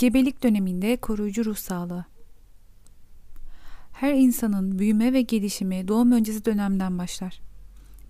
Gebelik döneminde koruyucu ruh sağlığı. Her insanın büyüme ve gelişimi doğum öncesi dönemden başlar.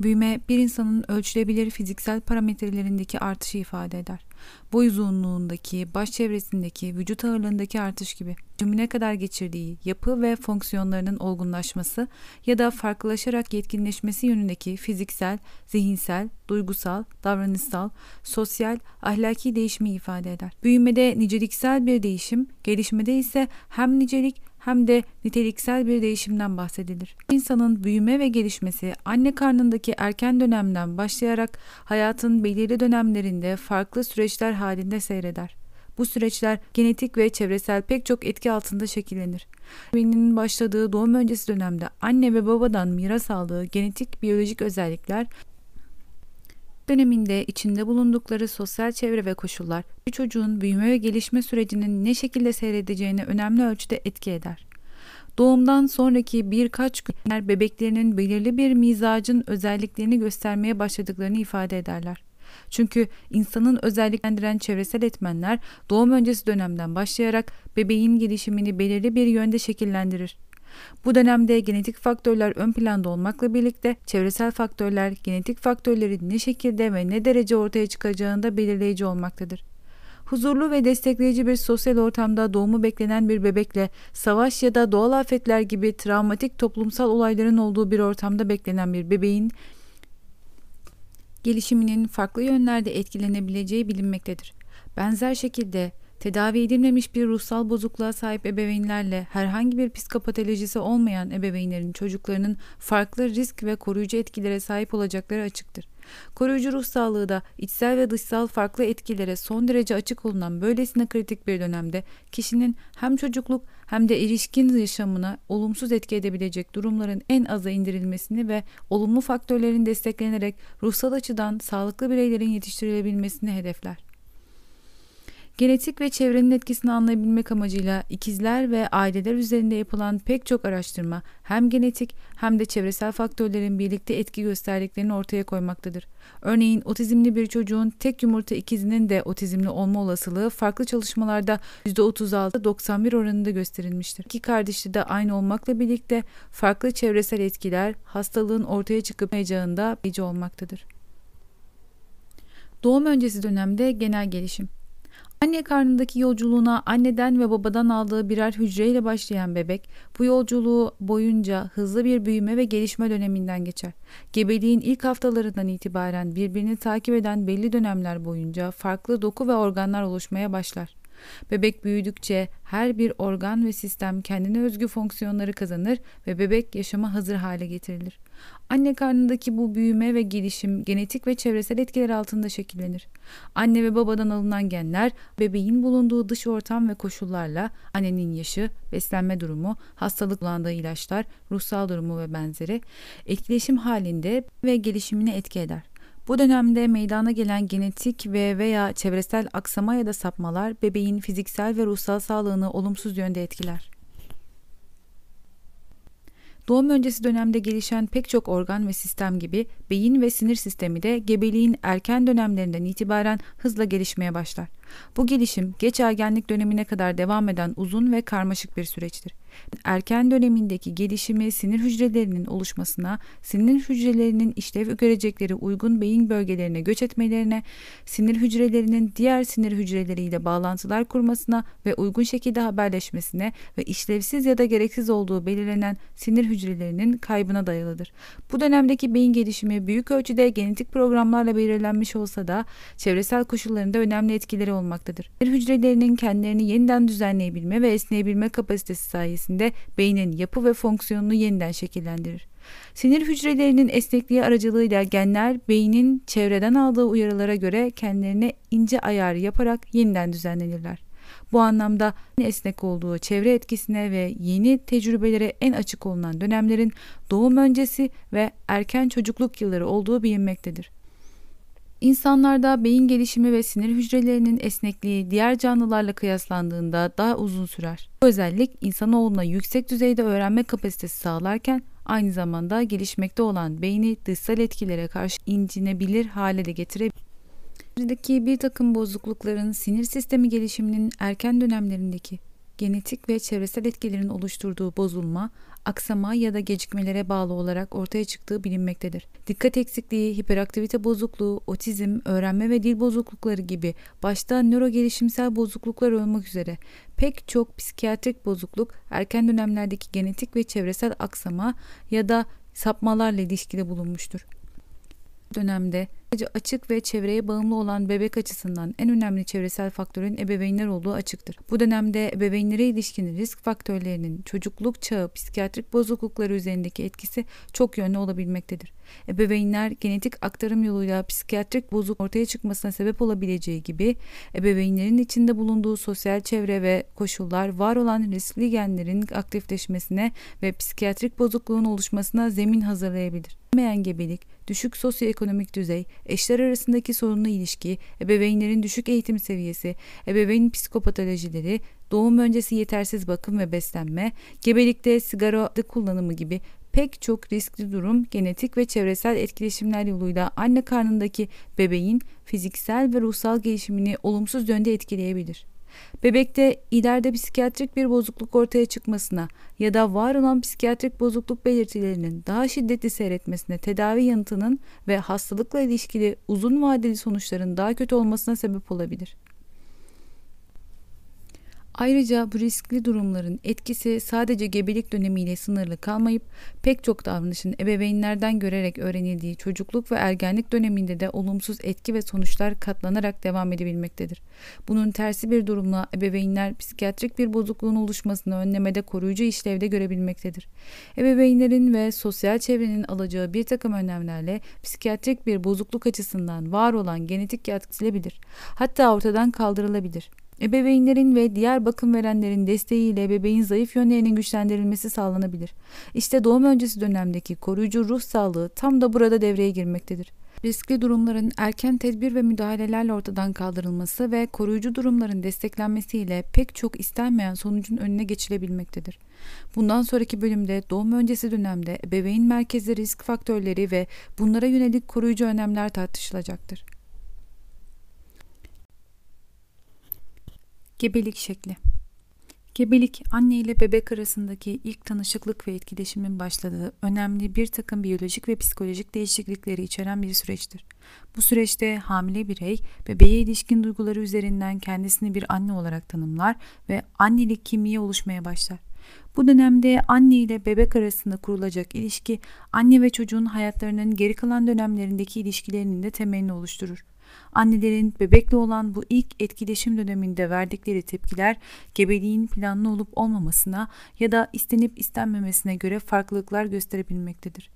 Büyüme bir insanın ölçülebilir fiziksel parametrelerindeki artışı ifade eder. Boy uzunluğundaki, baş çevresindeki, vücut ağırlığındaki artış gibi tümüne kadar geçirdiği yapı ve fonksiyonlarının olgunlaşması ya da farklılaşarak yetkinleşmesi yönündeki fiziksel, zihinsel, duygusal, davranışsal, sosyal, ahlaki değişimi ifade eder. Büyümede niceliksel bir değişim, gelişmede ise hem nicelik hem de niteliksel bir değişimden bahsedilir. İnsanın büyüme ve gelişmesi anne karnındaki erken dönemden başlayarak hayatın belirli dönemlerinde farklı süreçler halinde seyreder. Bu süreçler genetik ve çevresel pek çok etki altında şekillenir. Beyninin başladığı doğum öncesi dönemde anne ve babadan miras aldığı genetik biyolojik özellikler döneminde içinde bulundukları sosyal çevre ve koşullar bir çocuğun büyüme ve gelişme sürecinin ne şekilde seyredeceğini önemli ölçüde etki eder. Doğumdan sonraki birkaç günler bebeklerinin belirli bir mizacın özelliklerini göstermeye başladıklarını ifade ederler. Çünkü insanın özelliklendiren çevresel etmenler doğum öncesi dönemden başlayarak bebeğin gelişimini belirli bir yönde şekillendirir. Bu dönemde genetik faktörler ön planda olmakla birlikte çevresel faktörler genetik faktörlerin ne şekilde ve ne derece ortaya çıkacağında belirleyici olmaktadır. Huzurlu ve destekleyici bir sosyal ortamda doğumu beklenen bir bebekle savaş ya da doğal afetler gibi travmatik toplumsal olayların olduğu bir ortamda beklenen bir bebeğin gelişiminin farklı yönlerde etkilenebileceği bilinmektedir. Benzer şekilde tedavi edilmemiş bir ruhsal bozukluğa sahip ebeveynlerle herhangi bir psikopatolojisi olmayan ebeveynlerin çocuklarının farklı risk ve koruyucu etkilere sahip olacakları açıktır. Koruyucu ruh sağlığı da içsel ve dışsal farklı etkilere son derece açık olunan böylesine kritik bir dönemde kişinin hem çocukluk hem de erişkin yaşamına olumsuz etki edebilecek durumların en aza indirilmesini ve olumlu faktörlerin desteklenerek ruhsal açıdan sağlıklı bireylerin yetiştirilebilmesini hedefler. Genetik ve çevrenin etkisini anlayabilmek amacıyla ikizler ve aileler üzerinde yapılan pek çok araştırma hem genetik hem de çevresel faktörlerin birlikte etki gösterdiklerini ortaya koymaktadır. Örneğin otizmli bir çocuğun tek yumurta ikizinin de otizmli olma olasılığı farklı çalışmalarda %36-91 oranında gösterilmiştir. İki kardeşli de aynı olmakla birlikte farklı çevresel etkiler hastalığın ortaya çıkıp mayacağında bilgi olmaktadır. Doğum öncesi dönemde genel gelişim Anne karnındaki yolculuğuna anneden ve babadan aldığı birer hücreyle başlayan bebek bu yolculuğu boyunca hızlı bir büyüme ve gelişme döneminden geçer. Gebeliğin ilk haftalarından itibaren birbirini takip eden belli dönemler boyunca farklı doku ve organlar oluşmaya başlar. Bebek büyüdükçe her bir organ ve sistem kendine özgü fonksiyonları kazanır ve bebek yaşama hazır hale getirilir. Anne karnındaki bu büyüme ve gelişim genetik ve çevresel etkiler altında şekillenir. Anne ve babadan alınan genler bebeğin bulunduğu dış ortam ve koşullarla annenin yaşı, beslenme durumu, hastalık kullandığı ilaçlar, ruhsal durumu ve benzeri etkileşim halinde ve gelişimine etki eder. Bu dönemde meydana gelen genetik ve veya çevresel aksama ya da sapmalar bebeğin fiziksel ve ruhsal sağlığını olumsuz yönde etkiler. Doğum öncesi dönemde gelişen pek çok organ ve sistem gibi beyin ve sinir sistemi de gebeliğin erken dönemlerinden itibaren hızla gelişmeye başlar. Bu gelişim geç ergenlik dönemine kadar devam eden uzun ve karmaşık bir süreçtir. Erken dönemindeki gelişimi sinir hücrelerinin oluşmasına, sinir hücrelerinin işlev görecekleri uygun beyin bölgelerine göç etmelerine, sinir hücrelerinin diğer sinir hücreleriyle bağlantılar kurmasına ve uygun şekilde haberleşmesine ve işlevsiz ya da gereksiz olduğu belirlenen sinir hücrelerinin kaybına dayalıdır. Bu dönemdeki beyin gelişimi büyük ölçüde genetik programlarla belirlenmiş olsa da çevresel koşullarında önemli etkileri olmaktadır. Sinir hücrelerinin kendilerini yeniden düzenleyebilme ve esneyebilme kapasitesi sayesinde beynin yapı ve fonksiyonunu yeniden şekillendirir. Sinir hücrelerinin esnekliği aracılığıyla genler beynin çevreden aldığı uyarılara göre kendilerine ince ayar yaparak yeniden düzenlenirler. Bu anlamda esnek olduğu çevre etkisine ve yeni tecrübelere en açık olunan dönemlerin doğum öncesi ve erken çocukluk yılları olduğu bilinmektedir. İnsanlarda beyin gelişimi ve sinir hücrelerinin esnekliği diğer canlılarla kıyaslandığında daha uzun sürer. Bu özellik insanoğluna yüksek düzeyde öğrenme kapasitesi sağlarken aynı zamanda gelişmekte olan beyni dışsal etkilere karşı incinebilir hale de getirebilir. Deki bir takım bozuklukların sinir sistemi gelişiminin erken dönemlerindeki genetik ve çevresel etkilerin oluşturduğu bozulma, aksama ya da gecikmelere bağlı olarak ortaya çıktığı bilinmektedir. Dikkat eksikliği, hiperaktivite bozukluğu, otizm, öğrenme ve dil bozuklukları gibi başta nöro gelişimsel bozukluklar olmak üzere pek çok psikiyatrik bozukluk erken dönemlerdeki genetik ve çevresel aksama ya da sapmalarla ilişkili bulunmuştur dönemde açık ve çevreye bağımlı olan bebek açısından en önemli çevresel faktörün ebeveynler olduğu açıktır. Bu dönemde ebeveynlere ilişkin risk faktörlerinin çocukluk çağı psikiyatrik bozuklukları üzerindeki etkisi çok yönlü olabilmektedir. Ebeveynler genetik aktarım yoluyla psikiyatrik bozuk ortaya çıkmasına sebep olabileceği gibi ebeveynlerin içinde bulunduğu sosyal çevre ve koşullar var olan riskli genlerin aktifleşmesine ve psikiyatrik bozukluğun oluşmasına zemin hazırlayabilir. Olmayan gebelik, düşük sosyoekonomik düzey, eşler arasındaki sorunlu ilişki, ebeveynlerin düşük eğitim seviyesi, ebeveyn psikopatolojileri, doğum öncesi yetersiz bakım ve beslenme, gebelikte sigara kullanımı gibi pek çok riskli durum genetik ve çevresel etkileşimler yoluyla anne karnındaki bebeğin fiziksel ve ruhsal gelişimini olumsuz yönde etkileyebilir. Bebekte ileride psikiyatrik bir bozukluk ortaya çıkmasına ya da var olan psikiyatrik bozukluk belirtilerinin daha şiddetli seyretmesine tedavi yanıtının ve hastalıkla ilişkili uzun vadeli sonuçların daha kötü olmasına sebep olabilir. Ayrıca bu riskli durumların etkisi sadece gebelik dönemiyle sınırlı kalmayıp pek çok davranışın ebeveynlerden görerek öğrenildiği çocukluk ve ergenlik döneminde de olumsuz etki ve sonuçlar katlanarak devam edebilmektedir. Bunun tersi bir durumla ebeveynler psikiyatrik bir bozukluğun oluşmasını önlemede koruyucu işlevde görebilmektedir. Ebeveynlerin ve sosyal çevrenin alacağı bir takım önlemlerle psikiyatrik bir bozukluk açısından var olan genetik yatkisilebilir. Hatta ortadan kaldırılabilir. Ebeveynlerin ve diğer bakım verenlerin desteğiyle bebeğin zayıf yönlerinin güçlendirilmesi sağlanabilir. İşte doğum öncesi dönemdeki koruyucu ruh sağlığı tam da burada devreye girmektedir. Riskli durumların erken tedbir ve müdahalelerle ortadan kaldırılması ve koruyucu durumların desteklenmesiyle pek çok istenmeyen sonucun önüne geçilebilmektedir. Bundan sonraki bölümde doğum öncesi dönemde ebeveyn merkezi risk faktörleri ve bunlara yönelik koruyucu önlemler tartışılacaktır. Gebelik şekli Gebelik, anne ile bebek arasındaki ilk tanışıklık ve etkileşimin başladığı önemli bir takım biyolojik ve psikolojik değişiklikleri içeren bir süreçtir. Bu süreçte hamile birey, bebeğe ilişkin duyguları üzerinden kendisini bir anne olarak tanımlar ve annelik kimliği oluşmaya başlar. Bu dönemde anne ile bebek arasında kurulacak ilişki, anne ve çocuğun hayatlarının geri kalan dönemlerindeki ilişkilerinin de temelini oluşturur. Annelerin bebekle olan bu ilk etkileşim döneminde verdikleri tepkiler gebeliğin planlı olup olmamasına ya da istenip istenmemesine göre farklılıklar gösterebilmektedir.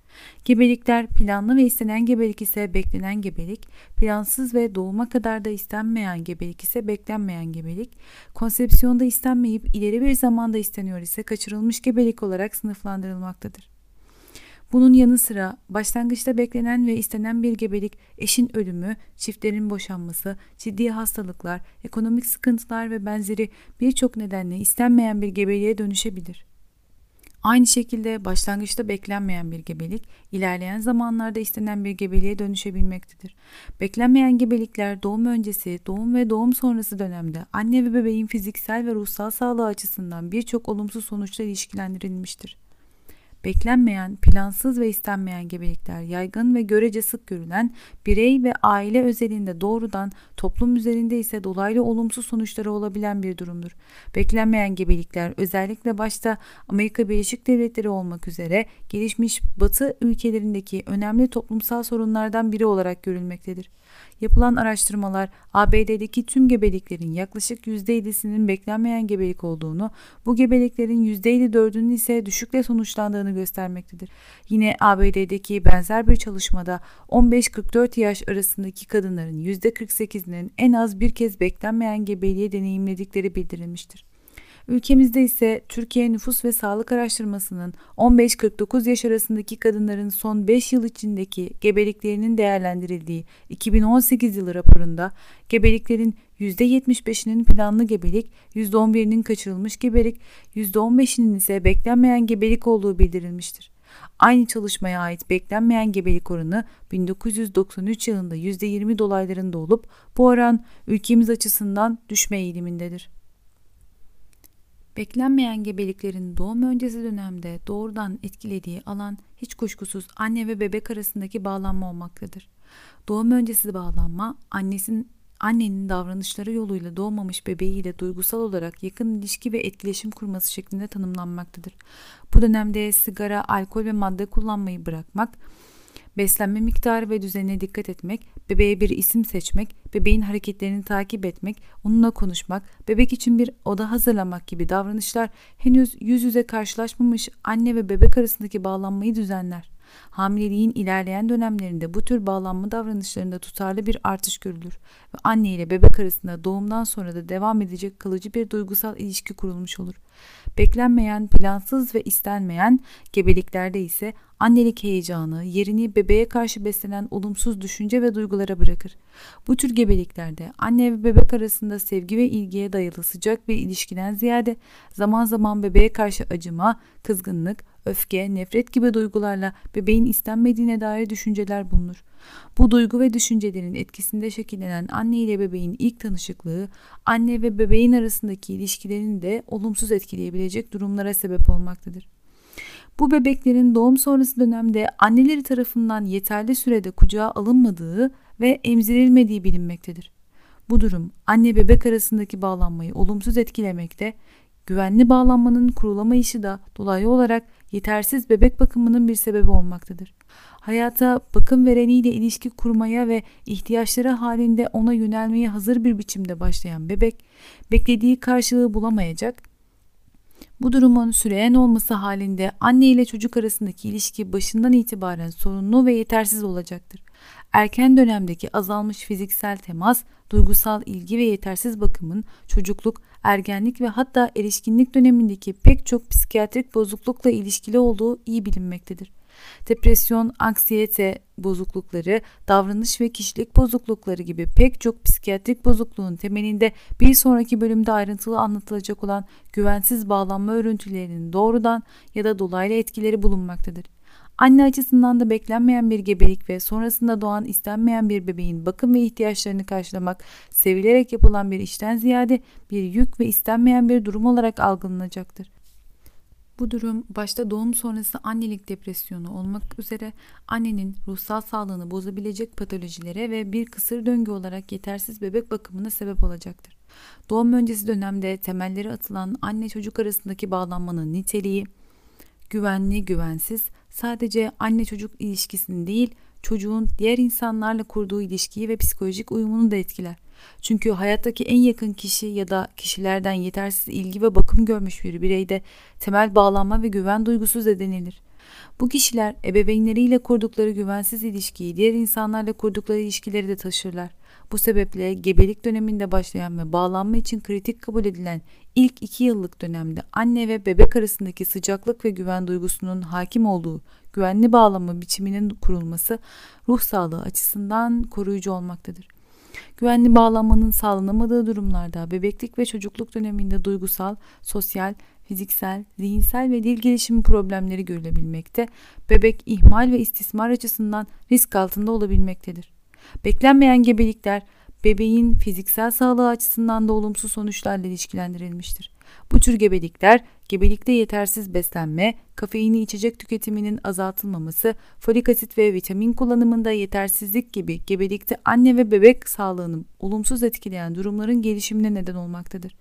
Gebelikler planlı ve istenen gebelik ise beklenen gebelik, plansız ve doğuma kadar da istenmeyen gebelik ise beklenmeyen gebelik, konsepsiyonda istenmeyip ileri bir zamanda isteniyor ise kaçırılmış gebelik olarak sınıflandırılmaktadır. Bunun yanı sıra başlangıçta beklenen ve istenen bir gebelik, eşin ölümü, çiftlerin boşanması, ciddi hastalıklar, ekonomik sıkıntılar ve benzeri birçok nedenle istenmeyen bir gebeliğe dönüşebilir. Aynı şekilde başlangıçta beklenmeyen bir gebelik, ilerleyen zamanlarda istenen bir gebeliğe dönüşebilmektedir. Beklenmeyen gebelikler doğum öncesi, doğum ve doğum sonrası dönemde anne ve bebeğin fiziksel ve ruhsal sağlığı açısından birçok olumsuz sonuçla ilişkilendirilmiştir. Beklenmeyen, plansız ve istenmeyen gebelikler yaygın ve görece sık görülen birey ve aile özelinde doğrudan toplum üzerinde ise dolaylı olumsuz sonuçları olabilen bir durumdur. Beklenmeyen gebelikler özellikle başta Amerika Birleşik Devletleri olmak üzere gelişmiş batı ülkelerindeki önemli toplumsal sorunlardan biri olarak görülmektedir. Yapılan araştırmalar ABD'deki tüm gebeliklerin yaklaşık %7'sinin beklenmeyen gebelik olduğunu, bu gebeliklerin %54'ünün ise düşükle sonuçlandığını göstermektedir. Yine ABD'deki benzer bir çalışmada 15-44 yaş arasındaki kadınların %48'inin en az bir kez beklenmeyen gebeliği deneyimledikleri bildirilmiştir. Ülkemizde ise Türkiye Nüfus ve Sağlık Araştırması'nın 15-49 yaş arasındaki kadınların son 5 yıl içindeki gebeliklerinin değerlendirildiği 2018 yılı raporunda gebeliklerin %75'inin planlı gebelik, %11'inin kaçırılmış gebelik, %15'inin ise beklenmeyen gebelik olduğu bildirilmiştir. Aynı çalışmaya ait beklenmeyen gebelik oranı 1993 yılında %20 dolaylarında olup bu oran ülkemiz açısından düşme eğilimindedir. Beklenmeyen gebeliklerin doğum öncesi dönemde doğrudan etkilediği alan hiç kuşkusuz anne ve bebek arasındaki bağlanma olmaktadır. Doğum öncesi bağlanma annesinin annenin davranışları yoluyla doğmamış bebeğiyle duygusal olarak yakın ilişki ve etkileşim kurması şeklinde tanımlanmaktadır. Bu dönemde sigara, alkol ve madde kullanmayı bırakmak, beslenme miktarı ve düzenine dikkat etmek, bebeğe bir isim seçmek, bebeğin hareketlerini takip etmek, onunla konuşmak, bebek için bir oda hazırlamak gibi davranışlar henüz yüz yüze karşılaşmamış anne ve bebek arasındaki bağlanmayı düzenler. Hamileliğin ilerleyen dönemlerinde bu tür bağlanma davranışlarında tutarlı bir artış görülür ve anne ile bebek arasında doğumdan sonra da devam edecek kalıcı bir duygusal ilişki kurulmuş olur. Beklenmeyen, plansız ve istenmeyen gebeliklerde ise annelik heyecanı yerini bebeğe karşı beslenen olumsuz düşünce ve duygulara bırakır. Bu tür gebeliklerde anne ve bebek arasında sevgi ve ilgiye dayalı sıcak bir ilişkiden ziyade zaman zaman bebeğe karşı acıma, kızgınlık, öfke, nefret gibi duygularla bebeğin istenmediğine dair düşünceler bulunur. Bu duygu ve düşüncelerin etkisinde şekillenen anne ile bebeğin ilk tanışıklığı, anne ve bebeğin arasındaki ilişkilerini de olumsuz etkileyebilecek durumlara sebep olmaktadır. Bu bebeklerin doğum sonrası dönemde anneleri tarafından yeterli sürede kucağa alınmadığı ve emzirilmediği bilinmektedir. Bu durum anne bebek arasındaki bağlanmayı olumsuz etkilemekte, güvenli bağlanmanın kurulamayışı da dolaylı olarak yetersiz bebek bakımının bir sebebi olmaktadır. Hayata bakım vereniyle ilişki kurmaya ve ihtiyaçları halinde ona yönelmeye hazır bir biçimde başlayan bebek, beklediği karşılığı bulamayacak bu durumun süreyen olması halinde anne ile çocuk arasındaki ilişki başından itibaren sorunlu ve yetersiz olacaktır. Erken dönemdeki azalmış fiziksel temas, duygusal ilgi ve yetersiz bakımın çocukluk, ergenlik ve hatta erişkinlik dönemindeki pek çok psikiyatrik bozuklukla ilişkili olduğu iyi bilinmektedir. Depresyon, anksiyete bozuklukları, davranış ve kişilik bozuklukları gibi pek çok psikiyatrik bozukluğun temelinde bir sonraki bölümde ayrıntılı anlatılacak olan güvensiz bağlanma örüntülerinin doğrudan ya da dolaylı etkileri bulunmaktadır. Anne açısından da beklenmeyen bir gebelik ve sonrasında doğan istenmeyen bir bebeğin bakım ve ihtiyaçlarını karşılamak sevilerek yapılan bir işten ziyade bir yük ve istenmeyen bir durum olarak algılanacaktır. Bu durum başta doğum sonrası annelik depresyonu olmak üzere annenin ruhsal sağlığını bozabilecek patolojilere ve bir kısır döngü olarak yetersiz bebek bakımına sebep olacaktır. Doğum öncesi dönemde temelleri atılan anne çocuk arasındaki bağlanmanın niteliği, güvenli, güvensiz, sadece anne çocuk ilişkisini değil, çocuğun diğer insanlarla kurduğu ilişkiyi ve psikolojik uyumunu da etkiler. Çünkü hayattaki en yakın kişi ya da kişilerden yetersiz ilgi ve bakım görmüş bir bireyde temel bağlanma ve güven duygusu zedenilir. Bu kişiler ebeveynleriyle kurdukları güvensiz ilişkiyi diğer insanlarla kurdukları ilişkileri de taşırlar. Bu sebeple gebelik döneminde başlayan ve bağlanma için kritik kabul edilen ilk iki yıllık dönemde anne ve bebek arasındaki sıcaklık ve güven duygusunun hakim olduğu güvenli bağlanma biçiminin kurulması ruh sağlığı açısından koruyucu olmaktadır. Güvenli bağlanmanın sağlanamadığı durumlarda bebeklik ve çocukluk döneminde duygusal, sosyal, fiziksel, zihinsel ve dil gelişimi problemleri görülebilmekte, bebek ihmal ve istismar açısından risk altında olabilmektedir. Beklenmeyen gebelikler bebeğin fiziksel sağlığı açısından da olumsuz sonuçlarla ilişkilendirilmiştir. Bu tür gebelikler gebelikte yetersiz beslenme, kafeini içecek tüketiminin azaltılmaması, folik asit ve vitamin kullanımında yetersizlik gibi gebelikte anne ve bebek sağlığını olumsuz etkileyen durumların gelişimine neden olmaktadır.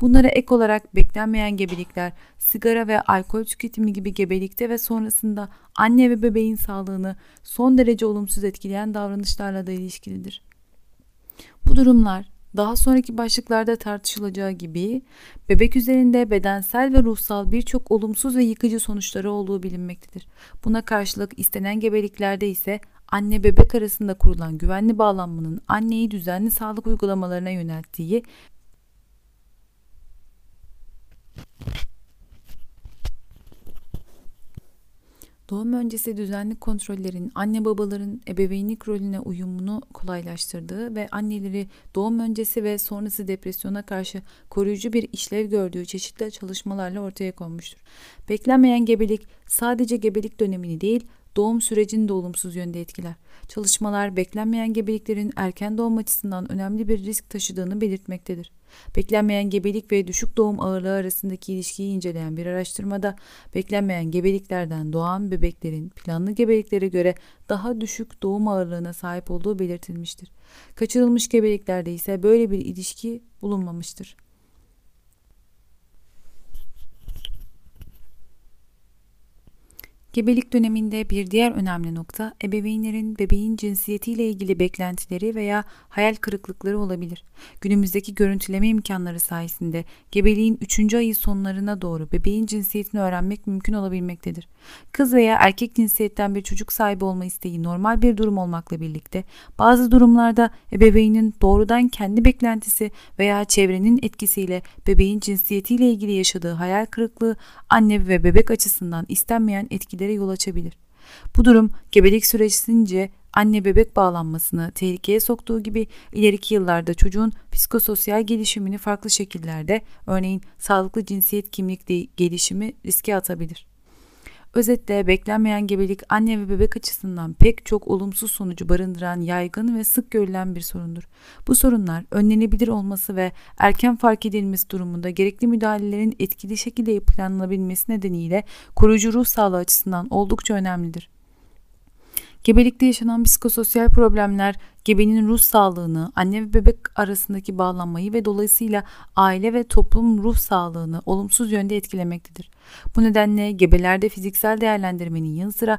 Bunlara ek olarak beklenmeyen gebelikler, sigara ve alkol tüketimi gibi gebelikte ve sonrasında anne ve bebeğin sağlığını son derece olumsuz etkileyen davranışlarla da ilişkilidir. Bu durumlar daha sonraki başlıklarda tartışılacağı gibi bebek üzerinde bedensel ve ruhsal birçok olumsuz ve yıkıcı sonuçları olduğu bilinmektedir. Buna karşılık istenen gebeliklerde ise anne bebek arasında kurulan güvenli bağlanmanın anneyi düzenli sağlık uygulamalarına yönelttiği Doğum öncesi düzenli kontrollerin anne babaların ebeveynlik rolüne uyumunu kolaylaştırdığı ve anneleri doğum öncesi ve sonrası depresyona karşı koruyucu bir işlev gördüğü çeşitli çalışmalarla ortaya konmuştur. Beklenmeyen gebelik sadece gebelik dönemini değil, doğum sürecini de olumsuz yönde etkiler. Çalışmalar beklenmeyen gebeliklerin erken doğum açısından önemli bir risk taşıdığını belirtmektedir. Beklenmeyen gebelik ve düşük doğum ağırlığı arasındaki ilişkiyi inceleyen bir araştırmada beklenmeyen gebeliklerden doğan bebeklerin planlı gebeliklere göre daha düşük doğum ağırlığına sahip olduğu belirtilmiştir. Kaçırılmış gebeliklerde ise böyle bir ilişki bulunmamıştır. Gebelik döneminde bir diğer önemli nokta ebeveynlerin bebeğin cinsiyetiyle ilgili beklentileri veya hayal kırıklıkları olabilir. Günümüzdeki görüntüleme imkanları sayesinde gebeliğin 3. ayı sonlarına doğru bebeğin cinsiyetini öğrenmek mümkün olabilmektedir. Kız veya erkek cinsiyetten bir çocuk sahibi olma isteği normal bir durum olmakla birlikte bazı durumlarda ebeveynin doğrudan kendi beklentisi veya çevrenin etkisiyle bebeğin cinsiyetiyle ilgili yaşadığı hayal kırıklığı anne ve bebek açısından istenmeyen etkileri yol açabilir. Bu durum gebelik süresince anne bebek bağlanmasını tehlikeye soktuğu gibi ileriki yıllarda çocuğun psikososyal gelişimini farklı şekillerde örneğin sağlıklı cinsiyet kimlik gelişimi riske atabilir. Özetle beklenmeyen gebelik anne ve bebek açısından pek çok olumsuz sonucu barındıran yaygın ve sık görülen bir sorundur. Bu sorunlar önlenebilir olması ve erken fark edilmesi durumunda gerekli müdahalelerin etkili şekilde planlanabilmesi nedeniyle koruyucu ruh sağlığı açısından oldukça önemlidir. Gebelikte yaşanan psikososyal problemler gebenin ruh sağlığını, anne ve bebek arasındaki bağlanmayı ve dolayısıyla aile ve toplum ruh sağlığını olumsuz yönde etkilemektedir. Bu nedenle gebelerde fiziksel değerlendirmenin yanı sıra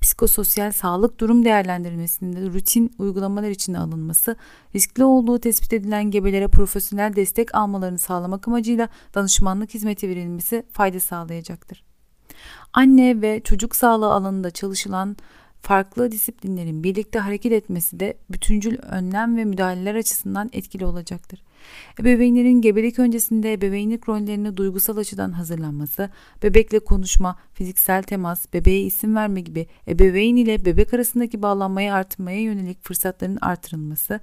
psikososyal sağlık durum değerlendirmesinde rutin uygulamalar içine alınması, riskli olduğu tespit edilen gebelere profesyonel destek almalarını sağlamak amacıyla danışmanlık hizmeti verilmesi fayda sağlayacaktır. Anne ve çocuk sağlığı alanında çalışılan farklı disiplinlerin birlikte hareket etmesi de bütüncül önlem ve müdahaleler açısından etkili olacaktır. Ebeveynlerin gebelik öncesinde ebeveynlik rollerini duygusal açıdan hazırlanması, bebekle konuşma, fiziksel temas, bebeğe isim verme gibi ebeveyn ile bebek arasındaki bağlanmayı artırmaya yönelik fırsatların artırılması,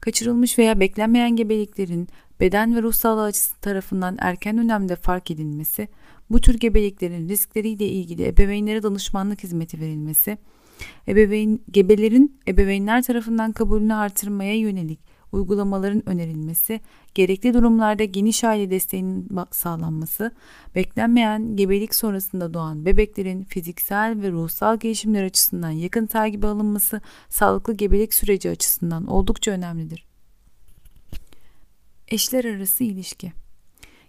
kaçırılmış veya beklenmeyen gebeliklerin beden ve ruh sağlığı açısı tarafından erken dönemde fark edilmesi, bu tür gebeliklerin riskleriyle ilgili ebeveynlere danışmanlık hizmeti verilmesi, ebeveyn gebelerin ebeveynler tarafından kabulünü artırmaya yönelik uygulamaların önerilmesi, gerekli durumlarda geniş aile desteğinin sağlanması, beklenmeyen gebelik sonrasında doğan bebeklerin fiziksel ve ruhsal gelişimler açısından yakın takibi alınması, sağlıklı gebelik süreci açısından oldukça önemlidir. Eşler arası ilişki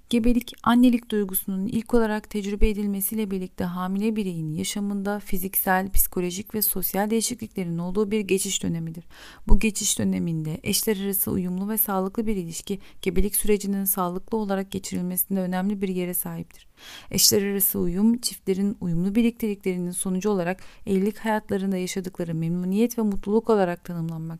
Gebelik, annelik duygusunun ilk olarak tecrübe edilmesiyle birlikte hamile bireyin yaşamında fiziksel, psikolojik ve sosyal değişikliklerin olduğu bir geçiş dönemidir. Bu geçiş döneminde eşler arası uyumlu ve sağlıklı bir ilişki gebelik sürecinin sağlıklı olarak geçirilmesinde önemli bir yere sahiptir. Eşler arası uyum, çiftlerin uyumlu birlikteliklerinin sonucu olarak evlilik hayatlarında yaşadıkları memnuniyet ve mutluluk olarak tanımlanmak.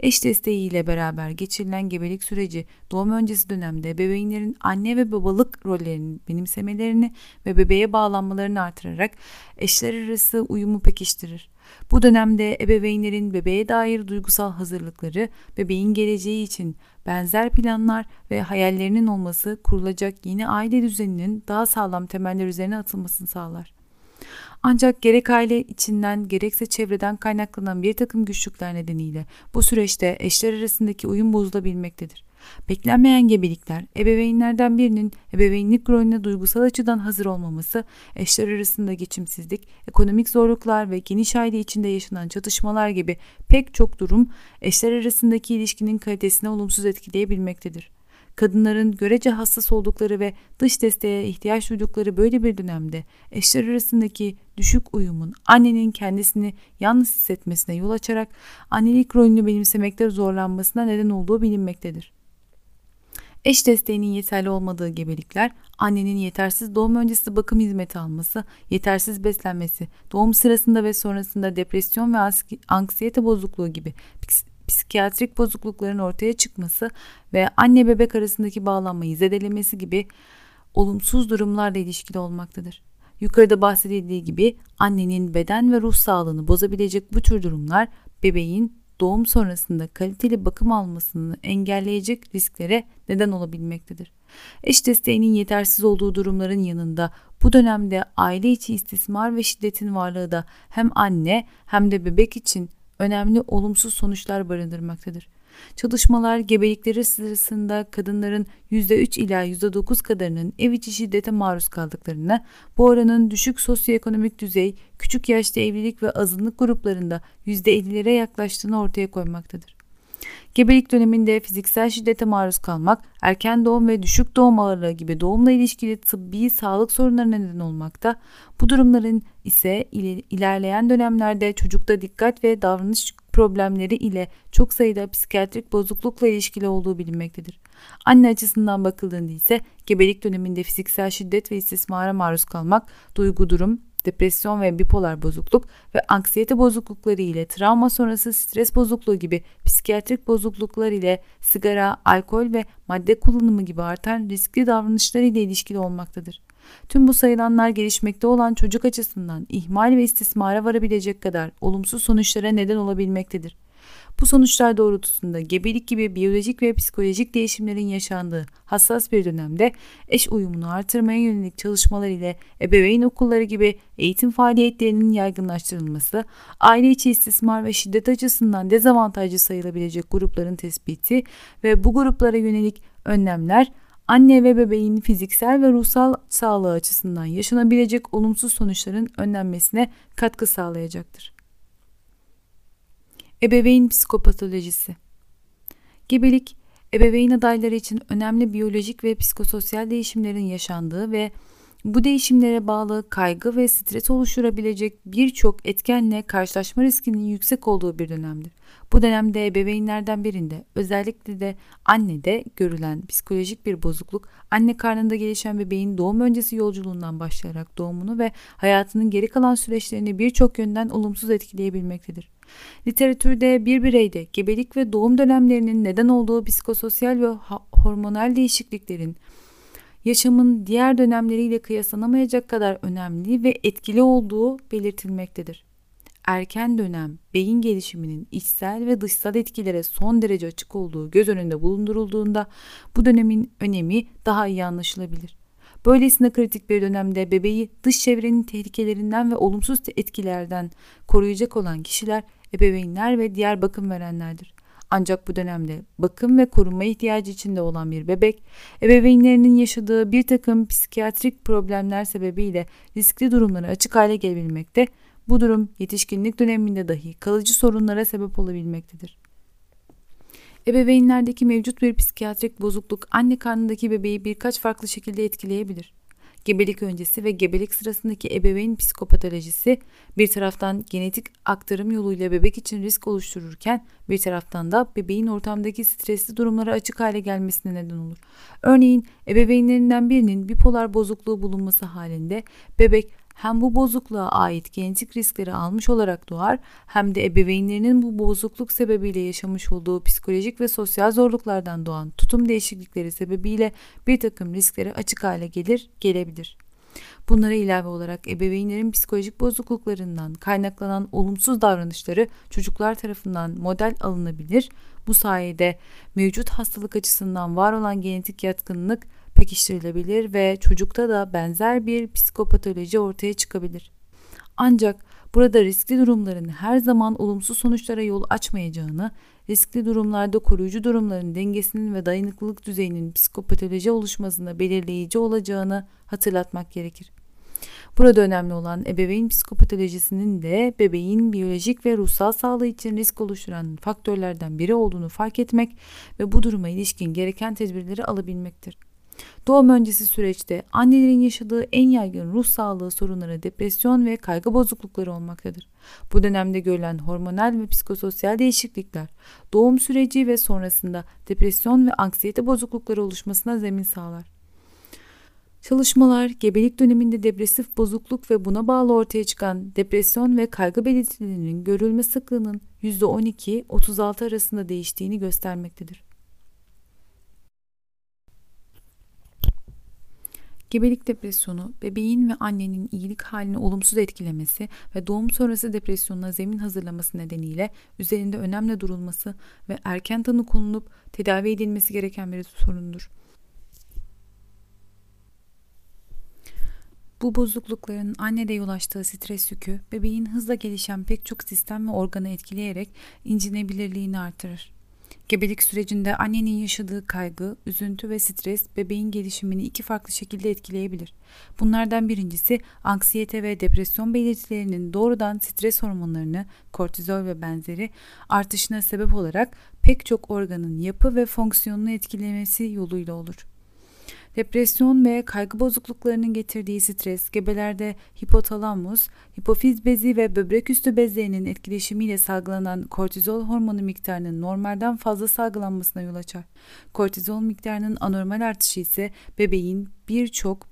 Eş desteğiyle beraber geçirilen gebelik süreci doğum öncesi dönemde bebeğinlerin anne ve babalık rollerini benimsemelerini ve bebeğe bağlanmalarını artırarak eşler arası uyumu pekiştirir. Bu dönemde ebeveynlerin bebeğe dair duygusal hazırlıkları, bebeğin geleceği için benzer planlar ve hayallerinin olması kurulacak yeni aile düzeninin daha sağlam temeller üzerine atılmasını sağlar. Ancak gerek aile içinden gerekse çevreden kaynaklanan bir takım güçlükler nedeniyle bu süreçte eşler arasındaki uyum bozulabilmektedir. Beklenmeyen gebelikler, ebeveynlerden birinin ebeveynlik rolüne duygusal açıdan hazır olmaması, eşler arasında geçimsizlik, ekonomik zorluklar ve geniş aile içinde yaşanan çatışmalar gibi pek çok durum eşler arasındaki ilişkinin kalitesine olumsuz etkileyebilmektedir. Kadınların görece hassas oldukları ve dış desteğe ihtiyaç duydukları böyle bir dönemde eşler arasındaki düşük uyumun annenin kendisini yalnız hissetmesine yol açarak annelik rolünü benimsemekte zorlanmasına neden olduğu bilinmektedir. Eş desteğinin yeterli olmadığı gebelikler, annenin yetersiz doğum öncesi bakım hizmeti alması, yetersiz beslenmesi, doğum sırasında ve sonrasında depresyon ve anksiyete bozukluğu gibi psikiyatrik bozuklukların ortaya çıkması ve anne bebek arasındaki bağlanmayı zedelemesi gibi olumsuz durumlarla ilişkili olmaktadır. Yukarıda bahsedildiği gibi annenin beden ve ruh sağlığını bozabilecek bu tür durumlar bebeğin doğum sonrasında kaliteli bakım almasını engelleyecek risklere neden olabilmektedir. Eş desteğinin yetersiz olduğu durumların yanında bu dönemde aile içi istismar ve şiddetin varlığı da hem anne hem de bebek için önemli olumsuz sonuçlar barındırmaktadır. Çalışmalar gebelikleri sırasında kadınların %3 ila %9 kadarının ev içi şiddete maruz kaldıklarını, bu oranın düşük sosyoekonomik düzey, küçük yaşta evlilik ve azınlık gruplarında %50'lere yaklaştığını ortaya koymaktadır. Gebelik döneminde fiziksel şiddete maruz kalmak, erken doğum ve düşük doğum ağırlığı gibi doğumla ilişkili tıbbi sağlık sorunlarına neden olmakta. Bu durumların ise ilerleyen dönemlerde çocukta dikkat ve davranış problemleri ile çok sayıda psikiyatrik bozuklukla ilişkili olduğu bilinmektedir. Anne açısından bakıldığında ise gebelik döneminde fiziksel şiddet ve istismara maruz kalmak, duygu durum, depresyon ve bipolar bozukluk ve anksiyete bozuklukları ile travma sonrası stres bozukluğu gibi psikiyatrik bozukluklar ile sigara, alkol ve madde kullanımı gibi artan riskli davranışlar ile ilişkili olmaktadır. Tüm bu sayılanlar gelişmekte olan çocuk açısından ihmal ve istismara varabilecek kadar olumsuz sonuçlara neden olabilmektedir. Bu sonuçlar doğrultusunda gebelik gibi biyolojik ve psikolojik değişimlerin yaşandığı hassas bir dönemde eş uyumunu artırmaya yönelik çalışmalar ile ebeveyn okulları gibi eğitim faaliyetlerinin yaygınlaştırılması, aile içi istismar ve şiddet açısından dezavantajlı sayılabilecek grupların tespiti ve bu gruplara yönelik önlemler anne ve bebeğin fiziksel ve ruhsal sağlığı açısından yaşanabilecek olumsuz sonuçların önlenmesine katkı sağlayacaktır. Ebeveyn psikopatolojisi Gebelik, ebeveyn adayları için önemli biyolojik ve psikososyal değişimlerin yaşandığı ve bu değişimlere bağlı kaygı ve stres oluşturabilecek birçok etkenle karşılaşma riskinin yüksek olduğu bir dönemdir. Bu dönemde ebeveynlerden birinde özellikle de annede görülen psikolojik bir bozukluk anne karnında gelişen bebeğin doğum öncesi yolculuğundan başlayarak doğumunu ve hayatının geri kalan süreçlerini birçok yönden olumsuz etkileyebilmektedir. Literatürde bir bireyde gebelik ve doğum dönemlerinin neden olduğu psikososyal ve hormonal değişikliklerin yaşamın diğer dönemleriyle kıyaslanamayacak kadar önemli ve etkili olduğu belirtilmektedir. Erken dönem beyin gelişiminin içsel ve dışsal etkilere son derece açık olduğu göz önünde bulundurulduğunda bu dönemin önemi daha iyi anlaşılabilir. Böylesine kritik bir dönemde bebeği dış çevrenin tehlikelerinden ve olumsuz etkilerden koruyacak olan kişiler ebeveynler ve diğer bakım verenlerdir. Ancak bu dönemde bakım ve korunma ihtiyacı içinde olan bir bebek, ebeveynlerinin yaşadığı bir takım psikiyatrik problemler sebebiyle riskli durumlara açık hale gelebilmekte, bu durum yetişkinlik döneminde dahi kalıcı sorunlara sebep olabilmektedir. Ebeveynlerdeki mevcut bir psikiyatrik bozukluk anne karnındaki bebeği birkaç farklı şekilde etkileyebilir gebelik öncesi ve gebelik sırasındaki ebeveyn psikopatolojisi bir taraftan genetik aktarım yoluyla bebek için risk oluştururken bir taraftan da bebeğin ortamdaki stresli durumlara açık hale gelmesine neden olur. Örneğin ebeveynlerinden birinin bipolar bozukluğu bulunması halinde bebek hem bu bozukluğa ait genetik riskleri almış olarak doğar hem de ebeveynlerinin bu bozukluk sebebiyle yaşamış olduğu psikolojik ve sosyal zorluklardan doğan tutum değişiklikleri sebebiyle bir takım risklere açık hale gelir, gelebilir. Bunlara ilave olarak ebeveynlerin psikolojik bozukluklarından kaynaklanan olumsuz davranışları çocuklar tarafından model alınabilir. Bu sayede mevcut hastalık açısından var olan genetik yatkınlık pekiştirilebilir ve çocukta da benzer bir psikopatoloji ortaya çıkabilir. Ancak burada riskli durumların her zaman olumsuz sonuçlara yol açmayacağını, riskli durumlarda koruyucu durumların dengesinin ve dayanıklılık düzeyinin psikopatoloji oluşmasında belirleyici olacağını hatırlatmak gerekir. Burada önemli olan ebeveyn psikopatolojisinin de bebeğin biyolojik ve ruhsal sağlığı için risk oluşturan faktörlerden biri olduğunu fark etmek ve bu duruma ilişkin gereken tedbirleri alabilmektir. Doğum öncesi süreçte annelerin yaşadığı en yaygın ruh sağlığı sorunları depresyon ve kaygı bozuklukları olmaktadır. Bu dönemde görülen hormonal ve psikososyal değişiklikler doğum süreci ve sonrasında depresyon ve anksiyete bozuklukları oluşmasına zemin sağlar. Çalışmalar gebelik döneminde depresif bozukluk ve buna bağlı ortaya çıkan depresyon ve kaygı belirtilerinin görülme sıklığının %12-36 arasında değiştiğini göstermektedir. Gebelik depresyonu, bebeğin ve annenin iyilik halini olumsuz etkilemesi ve doğum sonrası depresyonuna zemin hazırlaması nedeniyle üzerinde önemli durulması ve erken tanı konulup tedavi edilmesi gereken bir sorundur. Bu bozuklukların annede yol açtığı stres yükü, bebeğin hızla gelişen pek çok sistem ve organı etkileyerek incinebilirliğini artırır. Gebelik sürecinde annenin yaşadığı kaygı, üzüntü ve stres bebeğin gelişimini iki farklı şekilde etkileyebilir. Bunlardan birincisi anksiyete ve depresyon belirtilerinin doğrudan stres hormonlarını, kortizol ve benzeri artışına sebep olarak pek çok organın yapı ve fonksiyonunu etkilemesi yoluyla olur. Depresyon ve kaygı bozukluklarının getirdiği stres gebelerde hipotalamus, hipofiz bezi ve böbrek üstü bezlerinin etkileşimiyle salgılanan kortizol hormonu miktarının normalden fazla salgılanmasına yol açar. Kortizol miktarının anormal artışı ise bebeğin birçok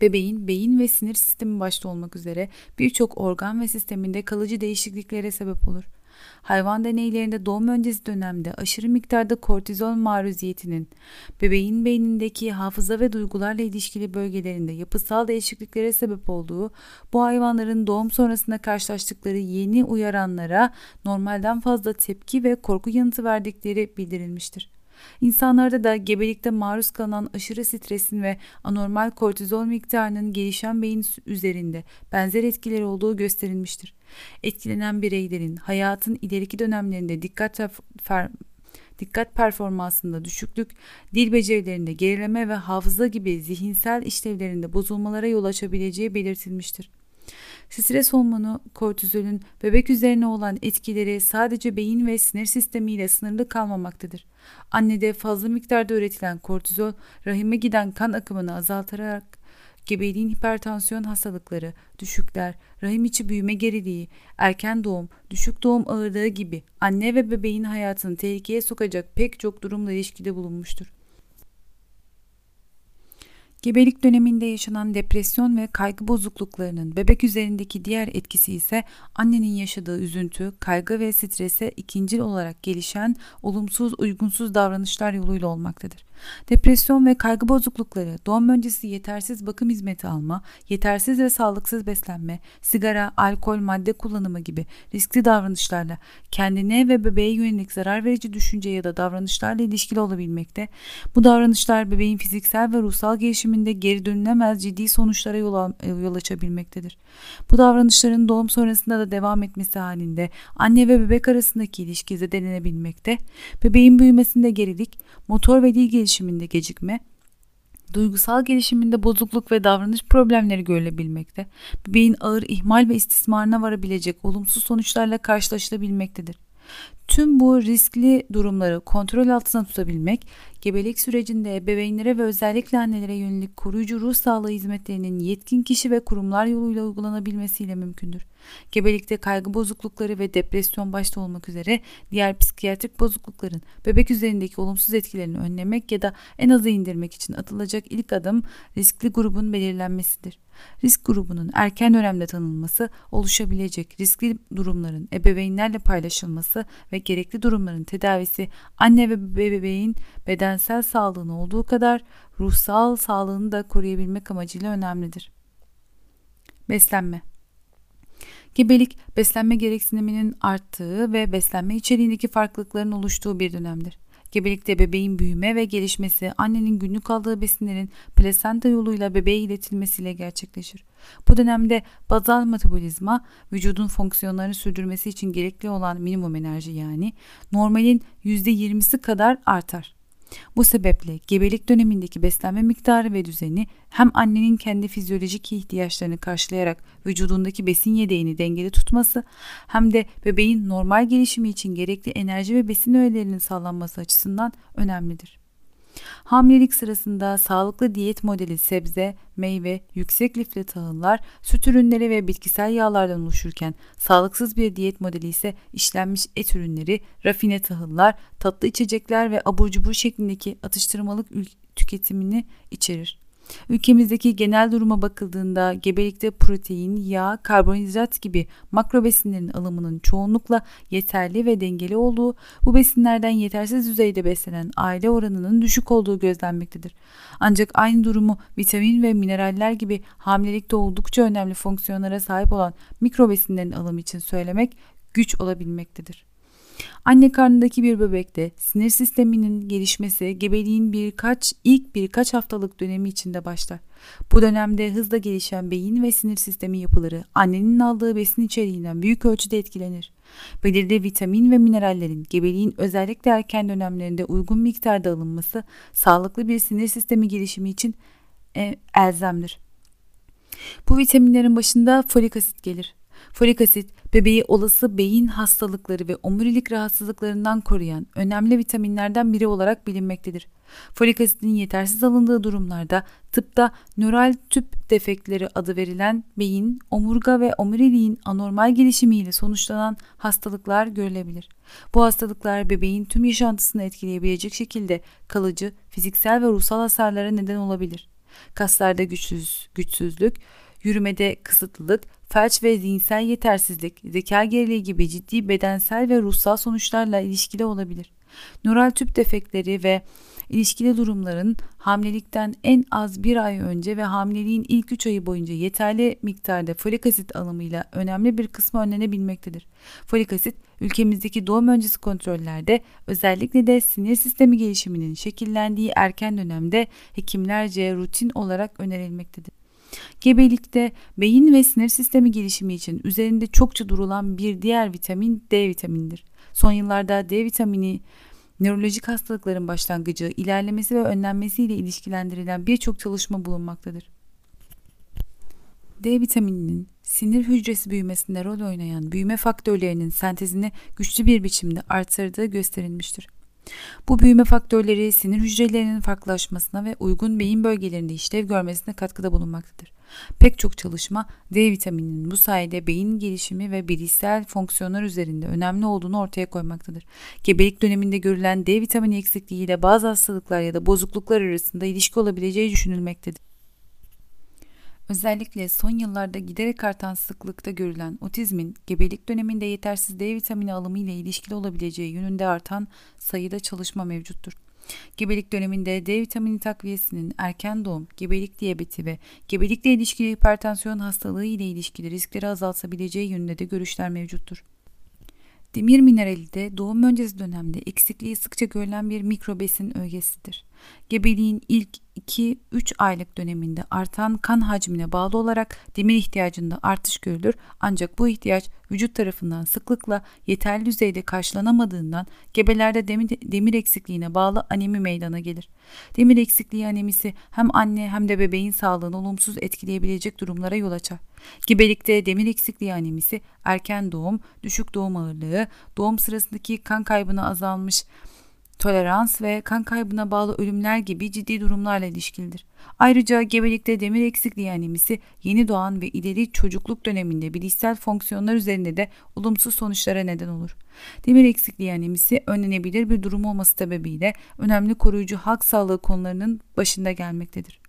bebeğin beyin ve sinir sistemi başta olmak üzere birçok organ ve sisteminde kalıcı değişikliklere sebep olur. Hayvan deneylerinde doğum öncesi dönemde aşırı miktarda kortizol maruziyetinin bebeğin beynindeki hafıza ve duygularla ilişkili bölgelerinde yapısal değişikliklere sebep olduğu, bu hayvanların doğum sonrasında karşılaştıkları yeni uyaranlara normalden fazla tepki ve korku yanıtı verdikleri bildirilmiştir. İnsanlarda da gebelikte maruz kalınan aşırı stresin ve anormal kortizol miktarının gelişen beyin üzerinde benzer etkileri olduğu gösterilmiştir. Etkilenen bireylerin hayatın ileriki dönemlerinde dikkat dikkat performansında düşüklük, dil becerilerinde gerileme ve hafıza gibi zihinsel işlevlerinde bozulmalara yol açabileceği belirtilmiştir. Stres hormonu kortizolün bebek üzerine olan etkileri sadece beyin ve sinir sistemiyle sınırlı kalmamaktadır. Annede fazla miktarda üretilen kortizol rahime giden kan akımını azaltarak gebeliğin hipertansiyon hastalıkları, düşükler, rahim içi büyüme geriliği, erken doğum, düşük doğum ağırlığı gibi anne ve bebeğin hayatını tehlikeye sokacak pek çok durumla ilişkide bulunmuştur. Gebelik döneminde yaşanan depresyon ve kaygı bozukluklarının bebek üzerindeki diğer etkisi ise annenin yaşadığı üzüntü, kaygı ve strese ikincil olarak gelişen olumsuz, uygunsuz davranışlar yoluyla olmaktadır. Depresyon ve kaygı bozuklukları, doğum öncesi yetersiz bakım hizmeti alma, yetersiz ve sağlıksız beslenme, sigara, alkol, madde kullanımı gibi riskli davranışlarla kendine ve bebeğe yönelik zarar verici düşünce ya da davranışlarla ilişkili olabilmekte. Bu davranışlar bebeğin fiziksel ve ruhsal gelişiminde geri dönülemez ciddi sonuçlara yol, yol açabilmektedir. Bu davranışların doğum sonrasında da devam etmesi halinde anne ve bebek arasındaki ilişki zedelenebilmekte, bebeğin büyümesinde gerilik, motor ve dil gelişiminde gecikme, duygusal gelişiminde bozukluk ve davranış problemleri görülebilmekte, bebeğin ağır ihmal ve istismarına varabilecek olumsuz sonuçlarla karşılaşılabilmektedir. Tüm bu riskli durumları kontrol altına tutabilmek, gebelik sürecinde ebeveynlere ve özellikle annelere yönelik koruyucu ruh sağlığı hizmetlerinin yetkin kişi ve kurumlar yoluyla uygulanabilmesiyle mümkündür. Gebelikte kaygı bozuklukları ve depresyon başta olmak üzere diğer psikiyatrik bozuklukların bebek üzerindeki olumsuz etkilerini önlemek ya da en aza indirmek için atılacak ilk adım riskli grubun belirlenmesidir. Risk grubunun erken dönemde tanınması, oluşabilecek riskli durumların ebeveynlerle paylaşılması ve gerekli durumların tedavisi anne ve bebeğin bedensel sağlığını olduğu kadar ruhsal sağlığını da koruyabilmek amacıyla önemlidir. Beslenme Gebelik, beslenme gereksiniminin arttığı ve beslenme içeriğindeki farklılıkların oluştuğu bir dönemdir. Gebelikte bebeğin büyüme ve gelişmesi annenin günlük aldığı besinlerin plasenta yoluyla bebeğe iletilmesiyle gerçekleşir. Bu dönemde bazal metabolizma vücudun fonksiyonlarını sürdürmesi için gerekli olan minimum enerji yani normalin %20'si kadar artar. Bu sebeple gebelik dönemindeki beslenme miktarı ve düzeni hem annenin kendi fizyolojik ihtiyaçlarını karşılayarak vücudundaki besin yedeğini dengeli tutması hem de bebeğin normal gelişimi için gerekli enerji ve besin öğelerinin sağlanması açısından önemlidir. Hamilelik sırasında sağlıklı diyet modeli sebze, meyve, yüksek lifli tahıllar, süt ürünleri ve bitkisel yağlardan oluşurken sağlıksız bir diyet modeli ise işlenmiş et ürünleri, rafine tahıllar, tatlı içecekler ve abur cubur şeklindeki atıştırmalık tüketimini içerir. Ülkemizdeki genel duruma bakıldığında gebelikte protein, yağ, karbonhidrat gibi makro besinlerin alımının çoğunlukla yeterli ve dengeli olduğu, bu besinlerden yetersiz düzeyde beslenen aile oranının düşük olduğu gözlenmektedir. Ancak aynı durumu vitamin ve mineraller gibi hamilelikte oldukça önemli fonksiyonlara sahip olan mikro besinlerin alımı için söylemek güç olabilmektedir. Anne karnındaki bir bebekte sinir sisteminin gelişmesi gebeliğin birkaç ilk birkaç haftalık dönemi içinde başlar. Bu dönemde hızla gelişen beyin ve sinir sistemi yapıları annenin aldığı besin içeriğinden büyük ölçüde etkilenir. Belirli vitamin ve minerallerin gebeliğin özellikle erken dönemlerinde uygun miktarda alınması sağlıklı bir sinir sistemi gelişimi için e, elzemdir. Bu vitaminlerin başında folik asit gelir. Folik asit bebeği olası beyin hastalıkları ve omurilik rahatsızlıklarından koruyan önemli vitaminlerden biri olarak bilinmektedir. Folik asitin yetersiz alındığı durumlarda tıpta nöral tüp defektleri adı verilen beyin, omurga ve omuriliğin anormal gelişimiyle sonuçlanan hastalıklar görülebilir. Bu hastalıklar bebeğin tüm yaşantısını etkileyebilecek şekilde kalıcı fiziksel ve ruhsal hasarlara neden olabilir. Kaslarda güçsüz, güçsüzlük, yürümede kısıtlılık, felç ve zihinsel yetersizlik, zeka geriliği gibi ciddi bedensel ve ruhsal sonuçlarla ilişkili olabilir. Nöral tüp defektleri ve ilişkili durumların hamilelikten en az bir ay önce ve hamileliğin ilk 3 ayı boyunca yeterli miktarda folik asit alımıyla önemli bir kısmı önlenebilmektedir. Folik asit ülkemizdeki doğum öncesi kontrollerde özellikle de sinir sistemi gelişiminin şekillendiği erken dönemde hekimlerce rutin olarak önerilmektedir. Gebelikte beyin ve sinir sistemi gelişimi için üzerinde çokça durulan bir diğer vitamin D vitaminidir. Son yıllarda D vitamini nörolojik hastalıkların başlangıcı, ilerlemesi ve önlenmesiyle ilişkilendirilen birçok çalışma bulunmaktadır. D vitamininin sinir hücresi büyümesinde rol oynayan büyüme faktörlerinin sentezini güçlü bir biçimde artırdığı gösterilmiştir. Bu büyüme faktörleri sinir hücrelerinin farklılaşmasına ve uygun beyin bölgelerinde işlev görmesine katkıda bulunmaktadır. Pek çok çalışma D vitamininin bu sayede beyin gelişimi ve bilişsel fonksiyonlar üzerinde önemli olduğunu ortaya koymaktadır. Gebelik döneminde görülen D vitamini eksikliği ile bazı hastalıklar ya da bozukluklar arasında ilişki olabileceği düşünülmektedir. Özellikle son yıllarda giderek artan sıklıkta görülen otizmin gebelik döneminde yetersiz D vitamini alımı ile ilişkili olabileceği yönünde artan sayıda çalışma mevcuttur. Gebelik döneminde D vitamini takviyesinin erken doğum, gebelik diyabeti ve gebelikle ilişkili hipertansiyon hastalığı ile ilişkili riskleri azaltabileceği yönünde de görüşler mevcuttur. Demir minerali de doğum öncesi dönemde eksikliği sıkça görülen bir mikrobesin ögesidir. Gebeliğin ilk 2-3 aylık döneminde artan kan hacmine bağlı olarak demir ihtiyacında artış görülür ancak bu ihtiyaç vücut tarafından sıklıkla yeterli düzeyde karşılanamadığından gebelerde demir, demir eksikliğine bağlı anemi meydana gelir. Demir eksikliği anemisi hem anne hem de bebeğin sağlığını olumsuz etkileyebilecek durumlara yol açar. Gebelikte demir eksikliği anemisi erken doğum, düşük doğum ağırlığı, doğum sırasındaki kan kaybına azalmış tolerans ve kan kaybına bağlı ölümler gibi ciddi durumlarla ilişkilidir. Ayrıca gebelikte demir eksikliği anemisi yeni doğan ve ileri çocukluk döneminde bilişsel fonksiyonlar üzerinde de olumsuz sonuçlara neden olur. Demir eksikliği anemisi önlenebilir bir durum olması sebebiyle önemli koruyucu halk sağlığı konularının başında gelmektedir.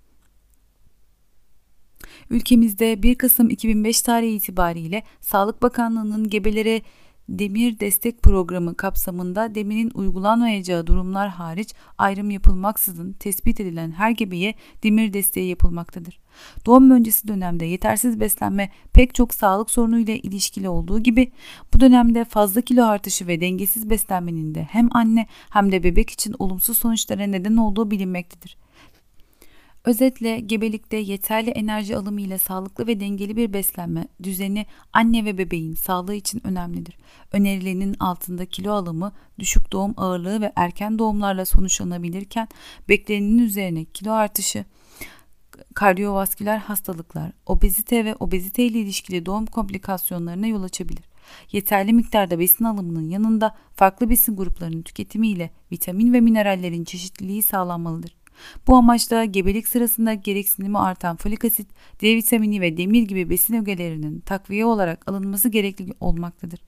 Ülkemizde 1 Kasım 2005 tarihi itibariyle Sağlık Bakanlığı'nın gebelere demir destek programı kapsamında demirin uygulanmayacağı durumlar hariç ayrım yapılmaksızın tespit edilen her gebeye demir desteği yapılmaktadır. Doğum öncesi dönemde yetersiz beslenme pek çok sağlık sorunuyla ilişkili olduğu gibi bu dönemde fazla kilo artışı ve dengesiz beslenmenin de hem anne hem de bebek için olumsuz sonuçlara neden olduğu bilinmektedir. Özetle gebelikte yeterli enerji alımı ile sağlıklı ve dengeli bir beslenme düzeni anne ve bebeğin sağlığı için önemlidir. Önerilerin altında kilo alımı, düşük doğum ağırlığı ve erken doğumlarla sonuçlanabilirken beklenenin üzerine kilo artışı, kardiyovasküler hastalıklar, obezite ve obezite ile ilişkili doğum komplikasyonlarına yol açabilir. Yeterli miktarda besin alımının yanında farklı besin gruplarının tüketimiyle vitamin ve minerallerin çeşitliliği sağlanmalıdır. Bu amaçla gebelik sırasında gereksinimi artan folik asit, D vitamini ve demir gibi besin ögelerinin takviye olarak alınması gerekli olmaktadır.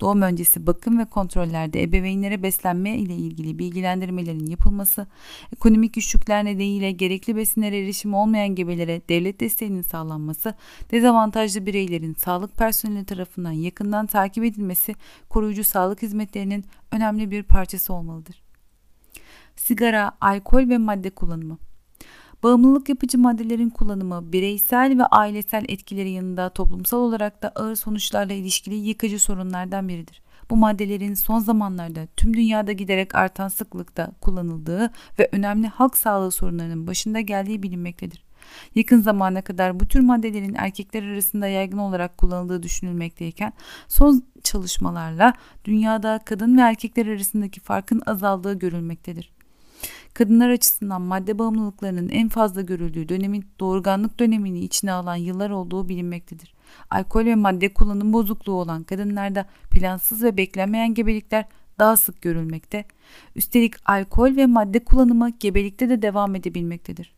Doğum öncesi bakım ve kontrollerde ebeveynlere beslenme ile ilgili bilgilendirmelerin yapılması, ekonomik güçlükler nedeniyle gerekli besinlere erişim olmayan gebelere devlet desteğinin sağlanması, dezavantajlı bireylerin sağlık personeli tarafından yakından takip edilmesi koruyucu sağlık hizmetlerinin önemli bir parçası olmalıdır sigara, alkol ve madde kullanımı. Bağımlılık yapıcı maddelerin kullanımı bireysel ve ailesel etkileri yanında toplumsal olarak da ağır sonuçlarla ilişkili yıkıcı sorunlardan biridir. Bu maddelerin son zamanlarda tüm dünyada giderek artan sıklıkta kullanıldığı ve önemli halk sağlığı sorunlarının başında geldiği bilinmektedir. Yakın zamana kadar bu tür maddelerin erkekler arasında yaygın olarak kullanıldığı düşünülmekteyken son çalışmalarla dünyada kadın ve erkekler arasındaki farkın azaldığı görülmektedir kadınlar açısından madde bağımlılıklarının en fazla görüldüğü dönemin doğurganlık dönemini içine alan yıllar olduğu bilinmektedir. Alkol ve madde kullanım bozukluğu olan kadınlarda plansız ve beklenmeyen gebelikler daha sık görülmekte. Üstelik alkol ve madde kullanımı gebelikte de devam edebilmektedir.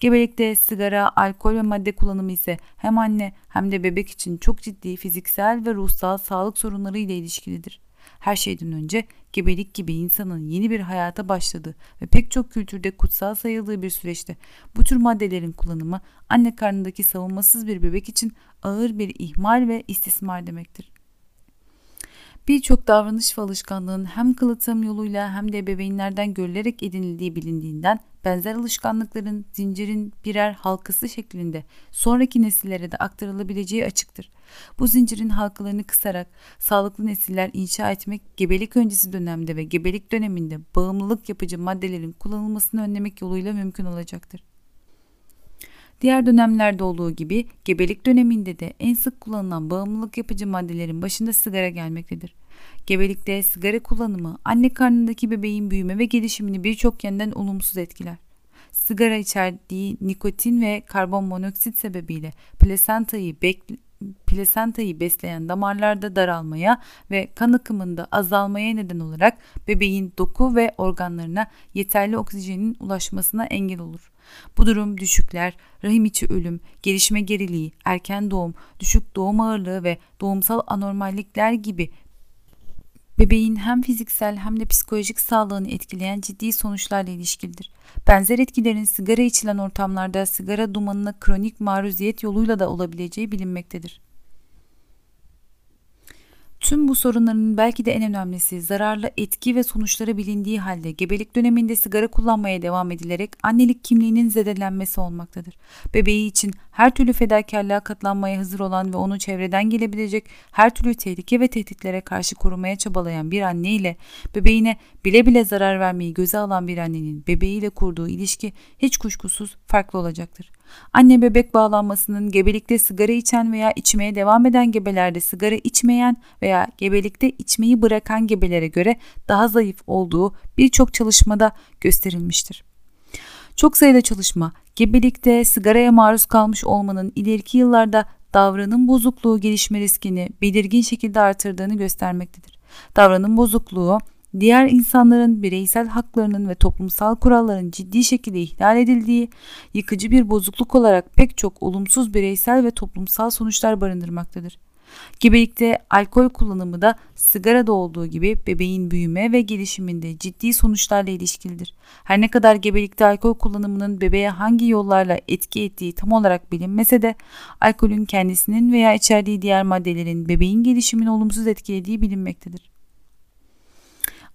Gebelikte sigara, alkol ve madde kullanımı ise hem anne hem de bebek için çok ciddi fiziksel ve ruhsal sağlık sorunları ile ilişkilidir. Her şeyden önce gebelik gibi insanın yeni bir hayata başladığı ve pek çok kültürde kutsal sayıldığı bir süreçte bu tür maddelerin kullanımı anne karnındaki savunmasız bir bebek için ağır bir ihmal ve istismar demektir. Birçok davranış ve alışkanlığın hem kılıtım yoluyla hem de ebeveynlerden görülerek edinildiği bilindiğinden benzer alışkanlıkların zincirin birer halkası şeklinde sonraki nesillere de aktarılabileceği açıktır. Bu zincirin halkalarını kısarak sağlıklı nesiller inşa etmek gebelik öncesi dönemde ve gebelik döneminde bağımlılık yapıcı maddelerin kullanılmasını önlemek yoluyla mümkün olacaktır. Diğer dönemlerde olduğu gibi gebelik döneminde de en sık kullanılan bağımlılık yapıcı maddelerin başında sigara gelmektedir. Gebelikte sigara kullanımı anne karnındaki bebeğin büyüme ve gelişimini birçok yönden olumsuz etkiler. Sigara içerdiği nikotin ve karbon monoksit sebebiyle plasentayı plasentayı besleyen damarlarda daralmaya ve kan akımında azalmaya neden olarak bebeğin doku ve organlarına yeterli oksijenin ulaşmasına engel olur. Bu durum düşükler, rahim içi ölüm, gelişme geriliği, erken doğum, düşük doğum ağırlığı ve doğumsal anormallikler gibi bebeğin hem fiziksel hem de psikolojik sağlığını etkileyen ciddi sonuçlarla ilişkilidir. Benzer etkilerin sigara içilen ortamlarda sigara dumanına kronik maruziyet yoluyla da olabileceği bilinmektedir. Tüm bu sorunların belki de en önemlisi zararlı etki ve sonuçları bilindiği halde gebelik döneminde sigara kullanmaya devam edilerek annelik kimliğinin zedelenmesi olmaktadır. Bebeği için her türlü fedakarlığa katlanmaya hazır olan ve onu çevreden gelebilecek her türlü tehlike ve tehditlere karşı korumaya çabalayan bir anne ile bebeğine bile bile zarar vermeyi göze alan bir annenin bebeğiyle kurduğu ilişki hiç kuşkusuz farklı olacaktır. Anne bebek bağlanmasının gebelikte sigara içen veya içmeye devam eden gebelerde sigara içmeyen veya gebelikte içmeyi bırakan gebelere göre daha zayıf olduğu birçok çalışmada gösterilmiştir. Çok sayıda çalışma gebelikte sigaraya maruz kalmış olmanın ileriki yıllarda davranım bozukluğu gelişme riskini belirgin şekilde artırdığını göstermektedir. Davranım bozukluğu diğer insanların bireysel haklarının ve toplumsal kuralların ciddi şekilde ihlal edildiği, yıkıcı bir bozukluk olarak pek çok olumsuz bireysel ve toplumsal sonuçlar barındırmaktadır. Gebelikte alkol kullanımı da sigarada olduğu gibi bebeğin büyüme ve gelişiminde ciddi sonuçlarla ilişkilidir. Her ne kadar gebelikte alkol kullanımının bebeğe hangi yollarla etki ettiği tam olarak bilinmese de alkolün kendisinin veya içerdiği diğer maddelerin bebeğin gelişimini olumsuz etkilediği bilinmektedir.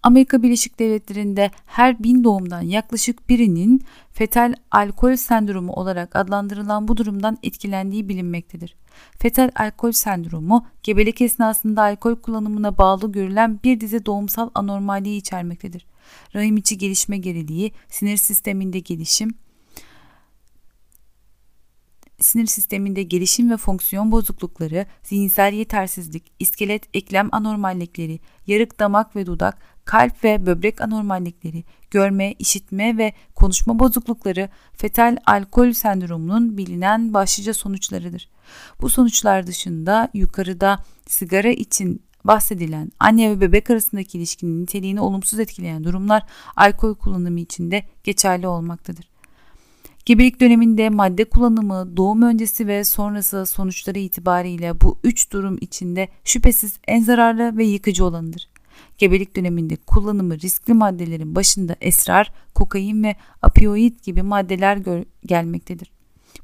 Amerika Birleşik Devletleri'nde her bin doğumdan yaklaşık birinin fetal alkol sendromu olarak adlandırılan bu durumdan etkilendiği bilinmektedir. Fetal alkol sendromu gebelik esnasında alkol kullanımına bağlı görülen bir dizi doğumsal anormalliği içermektedir. Rahim içi gelişme geriliği, sinir sisteminde gelişim, sinir sisteminde gelişim ve fonksiyon bozuklukları, zihinsel yetersizlik, iskelet eklem anormallikleri, yarık damak ve dudak, kalp ve böbrek anormallikleri, görme, işitme ve konuşma bozuklukları fetal alkol sendromunun bilinen başlıca sonuçlarıdır. Bu sonuçlar dışında yukarıda sigara için bahsedilen anne ve bebek arasındaki ilişkinin niteliğini olumsuz etkileyen durumlar alkol kullanımı içinde geçerli olmaktadır. Gebelik döneminde madde kullanımı doğum öncesi ve sonrası sonuçları itibariyle bu üç durum içinde şüphesiz en zararlı ve yıkıcı olanıdır. Gebelik döneminde kullanımı riskli maddelerin başında esrar, kokain ve opioid gibi maddeler gelmektedir.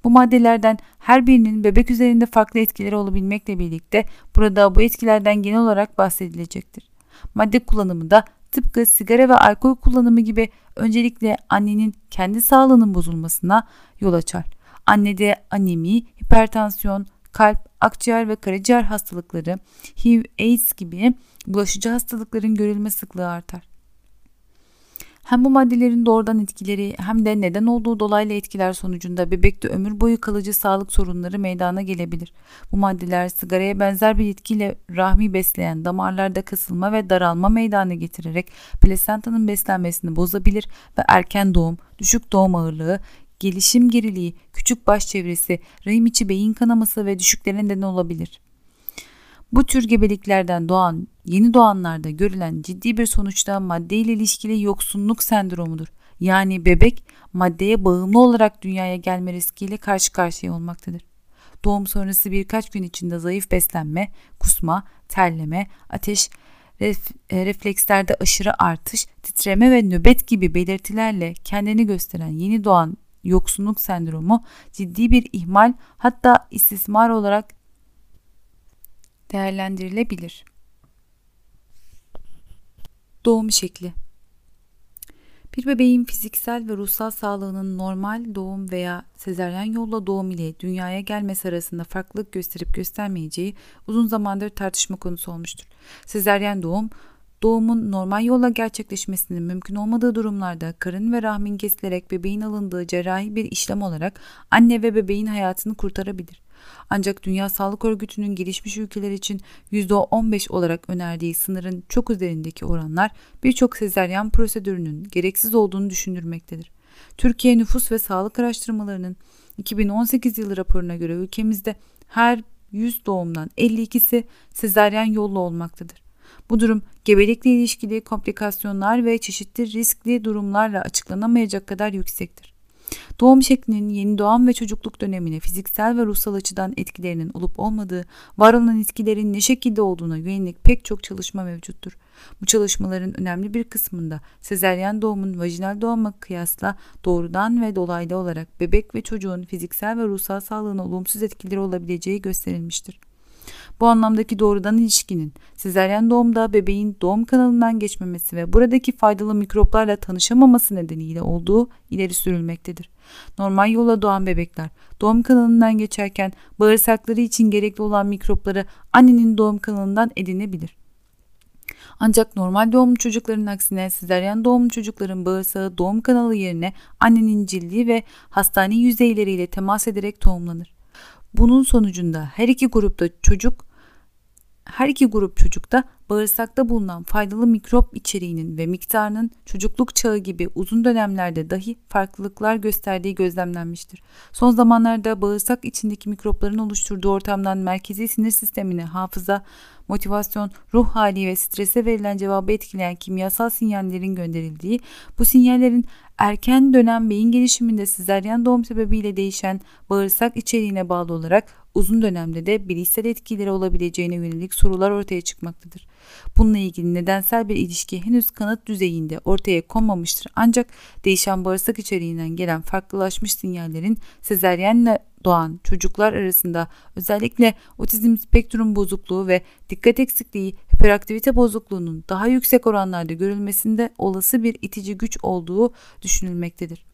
Bu maddelerden her birinin bebek üzerinde farklı etkileri olabilmekle birlikte burada bu etkilerden genel olarak bahsedilecektir. Madde kullanımı da tıpkı sigara ve alkol kullanımı gibi öncelikle annenin kendi sağlığının bozulmasına yol açar. Annede anemi, hipertansiyon, kalp, akciğer ve karaciğer hastalıkları, HIV, AIDS gibi bulaşıcı hastalıkların görülme sıklığı artar. Hem bu maddelerin doğrudan etkileri hem de neden olduğu dolaylı etkiler sonucunda bebekte ömür boyu kalıcı sağlık sorunları meydana gelebilir. Bu maddeler sigaraya benzer bir etkiyle rahmi besleyen damarlarda kasılma ve daralma meydana getirerek plasentanın beslenmesini bozabilir ve erken doğum, düşük doğum ağırlığı, gelişim geriliği, küçük baş çevresi, rahim içi beyin kanaması ve düşüklere neden olabilir. Bu tür gebeliklerden doğan yeni doğanlarda görülen ciddi bir sonuçta madde ile ilişkili yoksunluk sendromudur. Yani bebek maddeye bağımlı olarak dünyaya gelme riskiyle karşı karşıya olmaktadır. Doğum sonrası birkaç gün içinde zayıf beslenme, kusma, terleme, ateş, ref, e, reflekslerde aşırı artış, titreme ve nöbet gibi belirtilerle kendini gösteren yeni doğan yoksunluk sendromu ciddi bir ihmal hatta istismar olarak değerlendirilebilir. Doğum şekli bir bebeğin fiziksel ve ruhsal sağlığının normal doğum veya sezeryen yolla doğum ile dünyaya gelmesi arasında farklılık gösterip göstermeyeceği uzun zamandır tartışma konusu olmuştur. Sezeryen doğum, doğumun normal yolla gerçekleşmesinin mümkün olmadığı durumlarda karın ve rahmin kesilerek bebeğin alındığı cerrahi bir işlem olarak anne ve bebeğin hayatını kurtarabilir. Ancak Dünya Sağlık Örgütü'nün gelişmiş ülkeler için %15 olarak önerdiği sınırın çok üzerindeki oranlar birçok sezeryan prosedürünün gereksiz olduğunu düşündürmektedir. Türkiye Nüfus ve Sağlık Araştırmalarının 2018 yılı raporuna göre ülkemizde her 100 doğumdan 52'si sezeryan yolla olmaktadır. Bu durum gebelikle ilişkili komplikasyonlar ve çeşitli riskli durumlarla açıklanamayacak kadar yüksektir. Doğum şeklinin yeni doğan ve çocukluk dönemine fiziksel ve ruhsal açıdan etkilerinin olup olmadığı, var olan etkilerin ne şekilde olduğuna yönelik pek çok çalışma mevcuttur. Bu çalışmaların önemli bir kısmında sezeryen doğumun vajinal doğuma kıyasla doğrudan ve dolaylı olarak bebek ve çocuğun fiziksel ve ruhsal sağlığına olumsuz etkileri olabileceği gösterilmiştir. Bu anlamdaki doğrudan ilişkinin sezeryen doğumda bebeğin doğum kanalından geçmemesi ve buradaki faydalı mikroplarla tanışamaması nedeniyle olduğu ileri sürülmektedir. Normal yola doğan bebekler doğum kanalından geçerken bağırsakları için gerekli olan mikropları annenin doğum kanalından edinebilir. Ancak normal doğumlu çocukların aksine sezeryen doğumlu çocukların bağırsağı doğum kanalı yerine annenin cildi ve hastane yüzeyleriyle temas ederek tohumlanır. Bunun sonucunda her iki grupta çocuk her iki grup çocukta bağırsakta bulunan faydalı mikrop içeriğinin ve miktarının çocukluk çağı gibi uzun dönemlerde dahi farklılıklar gösterdiği gözlemlenmiştir. Son zamanlarda bağırsak içindeki mikropların oluşturduğu ortamdan merkezi sinir sistemine, hafıza, motivasyon, ruh hali ve strese verilen cevabı etkileyen kimyasal sinyallerin gönderildiği, bu sinyallerin erken dönem beyin gelişiminde sezeryan doğum sebebiyle değişen bağırsak içeriğine bağlı olarak uzun dönemde de bilişsel etkileri olabileceğine yönelik sorular ortaya çıkmaktadır. Bununla ilgili nedensel bir ilişki henüz kanıt düzeyinde ortaya konmamıştır ancak değişen bağırsak içeriğinden gelen farklılaşmış sinyallerin sezeryenle doğan çocuklar arasında özellikle otizm spektrum bozukluğu ve dikkat eksikliği, hiperaktivite bozukluğunun daha yüksek oranlarda görülmesinde olası bir itici güç olduğu düşünülmektedir.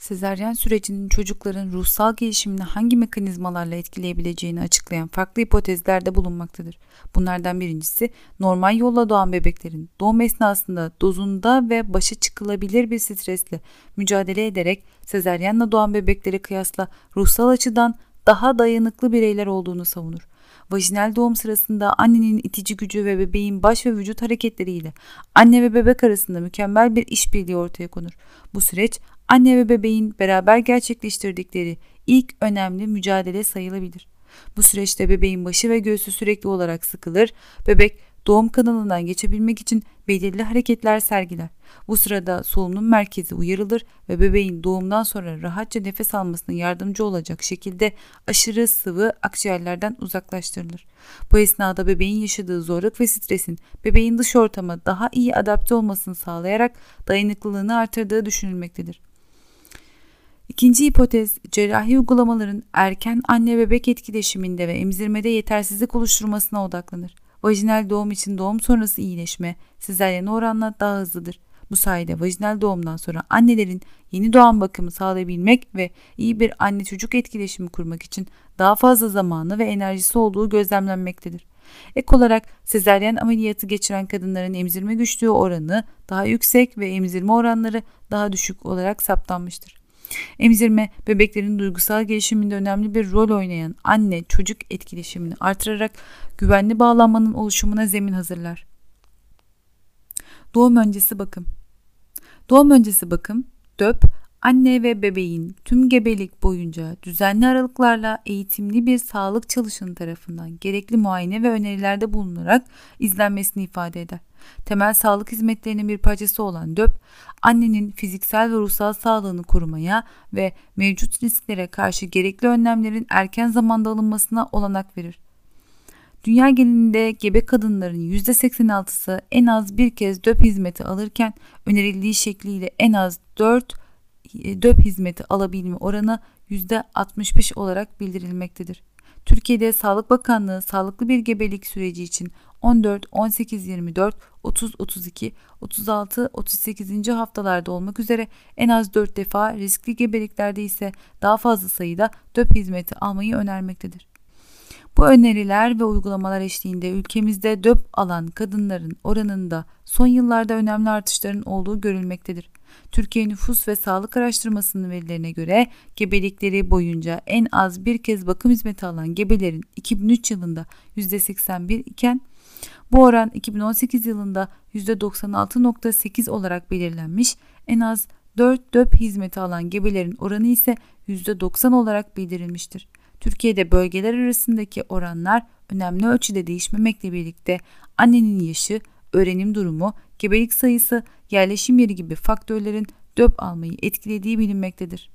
Sezeryen sürecinin çocukların ruhsal gelişimini hangi mekanizmalarla etkileyebileceğini açıklayan farklı hipotezlerde bulunmaktadır. Bunlardan birincisi normal yolla doğan bebeklerin doğum esnasında dozunda ve başa çıkılabilir bir stresle mücadele ederek sezeryenle doğan bebeklere kıyasla ruhsal açıdan daha dayanıklı bireyler olduğunu savunur. Vajinal doğum sırasında annenin itici gücü ve bebeğin baş ve vücut hareketleriyle anne ve bebek arasında mükemmel bir işbirliği ortaya konur. Bu süreç anne ve bebeğin beraber gerçekleştirdikleri ilk önemli mücadele sayılabilir. Bu süreçte bebeğin başı ve göğsü sürekli olarak sıkılır. Bebek doğum kanalından geçebilmek için belirli hareketler sergiler. Bu sırada solunum merkezi uyarılır ve bebeğin doğumdan sonra rahatça nefes almasına yardımcı olacak şekilde aşırı sıvı akciğerlerden uzaklaştırılır. Bu esnada bebeğin yaşadığı zorluk ve stresin bebeğin dış ortama daha iyi adapte olmasını sağlayarak dayanıklılığını artırdığı düşünülmektedir. İkinci hipotez cerrahi uygulamaların erken anne bebek etkileşiminde ve emzirmede yetersizlik oluşturmasına odaklanır. Vajinal doğum için doğum sonrası iyileşme sezaryen oranla daha hızlıdır. Bu sayede vajinal doğumdan sonra annelerin yeni doğan bakımı sağlayabilmek ve iyi bir anne çocuk etkileşimi kurmak için daha fazla zamanı ve enerjisi olduğu gözlemlenmektedir. Ek olarak sezaryen ameliyatı geçiren kadınların emzirme güçlüğü oranı daha yüksek ve emzirme oranları daha düşük olarak saptanmıştır. Emzirme bebeklerin duygusal gelişiminde önemli bir rol oynayan anne çocuk etkileşimini artırarak güvenli bağlanmanın oluşumuna zemin hazırlar. Doğum öncesi bakım. Doğum öncesi bakım, DÖP, anne ve bebeğin tüm gebelik boyunca düzenli aralıklarla eğitimli bir sağlık çalışanı tarafından gerekli muayene ve önerilerde bulunarak izlenmesini ifade eder. Temel sağlık hizmetlerinin bir parçası olan DÖP, annenin fiziksel ve ruhsal sağlığını korumaya ve mevcut risklere karşı gerekli önlemlerin erken zamanda alınmasına olanak verir. Dünya genelinde gebe kadınların %86'sı en az bir kez döp hizmeti alırken önerildiği şekliyle en az 4 e, döp hizmeti alabilme oranı %65 olarak bildirilmektedir. Türkiye'de Sağlık Bakanlığı sağlıklı bir gebelik süreci için 14, 18, 24, 30, 32, 36, 38. haftalarda olmak üzere en az 4 defa riskli gebeliklerde ise daha fazla sayıda döp hizmeti almayı önermektedir. Bu öneriler ve uygulamalar eşliğinde ülkemizde döp alan kadınların oranında son yıllarda önemli artışların olduğu görülmektedir. Türkiye Nüfus ve Sağlık Araştırması'nın verilerine göre gebelikleri boyunca en az bir kez bakım hizmeti alan gebelerin 2003 yılında %81 iken bu oran 2018 yılında %96.8 olarak belirlenmiş. En az 4 döp hizmeti alan gebelerin oranı ise %90 olarak bildirilmiştir. Türkiye'de bölgeler arasındaki oranlar önemli ölçüde değişmemekle birlikte annenin yaşı, öğrenim durumu, gebelik sayısı, yerleşim yeri gibi faktörlerin döp almayı etkilediği bilinmektedir.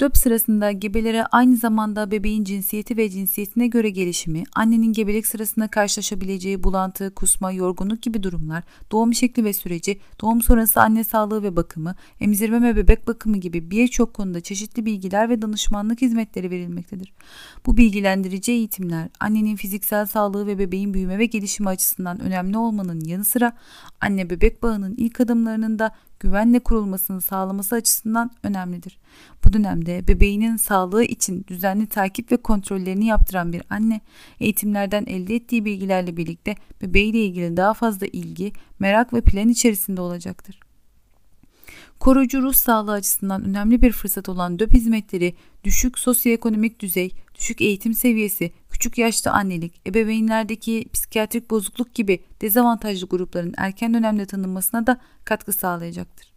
Döp sırasında gebelere aynı zamanda bebeğin cinsiyeti ve cinsiyetine göre gelişimi, annenin gebelik sırasında karşılaşabileceği bulantı, kusma, yorgunluk gibi durumlar, doğum şekli ve süreci, doğum sonrası anne sağlığı ve bakımı, emzirme ve bebek bakımı gibi birçok konuda çeşitli bilgiler ve danışmanlık hizmetleri verilmektedir. Bu bilgilendirici eğitimler annenin fiziksel sağlığı ve bebeğin büyüme ve gelişimi açısından önemli olmanın yanı sıra anne bebek bağının ilk adımlarının da güvenle kurulmasını sağlaması açısından önemlidir. Bu dönemde bebeğinin sağlığı için düzenli takip ve kontrollerini yaptıran bir anne, eğitimlerden elde ettiği bilgilerle birlikte bebeğiyle ilgili daha fazla ilgi, merak ve plan içerisinde olacaktır. Koruyucu ruh sağlığı açısından önemli bir fırsat olan DÖP hizmetleri, düşük sosyoekonomik düzey, düşük eğitim seviyesi, küçük yaşta annelik, ebeveynlerdeki psikiyatrik bozukluk gibi dezavantajlı grupların erken dönemde tanınmasına da katkı sağlayacaktır.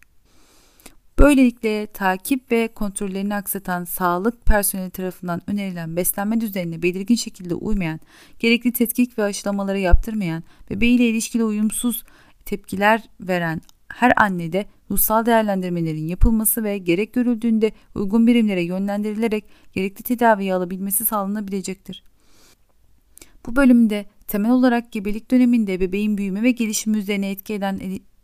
Böylelikle takip ve kontrollerini aksatan sağlık personeli tarafından önerilen beslenme düzenine belirgin şekilde uymayan, gerekli tetkik ve aşılamaları yaptırmayan, bebeğiyle ilişkili uyumsuz tepkiler veren her annede ruhsal değerlendirmelerin yapılması ve gerek görüldüğünde uygun birimlere yönlendirilerek gerekli tedaviyi alabilmesi sağlanabilecektir. Bu bölümde temel olarak gebelik döneminde bebeğin büyüme ve gelişimi üzerine etki eden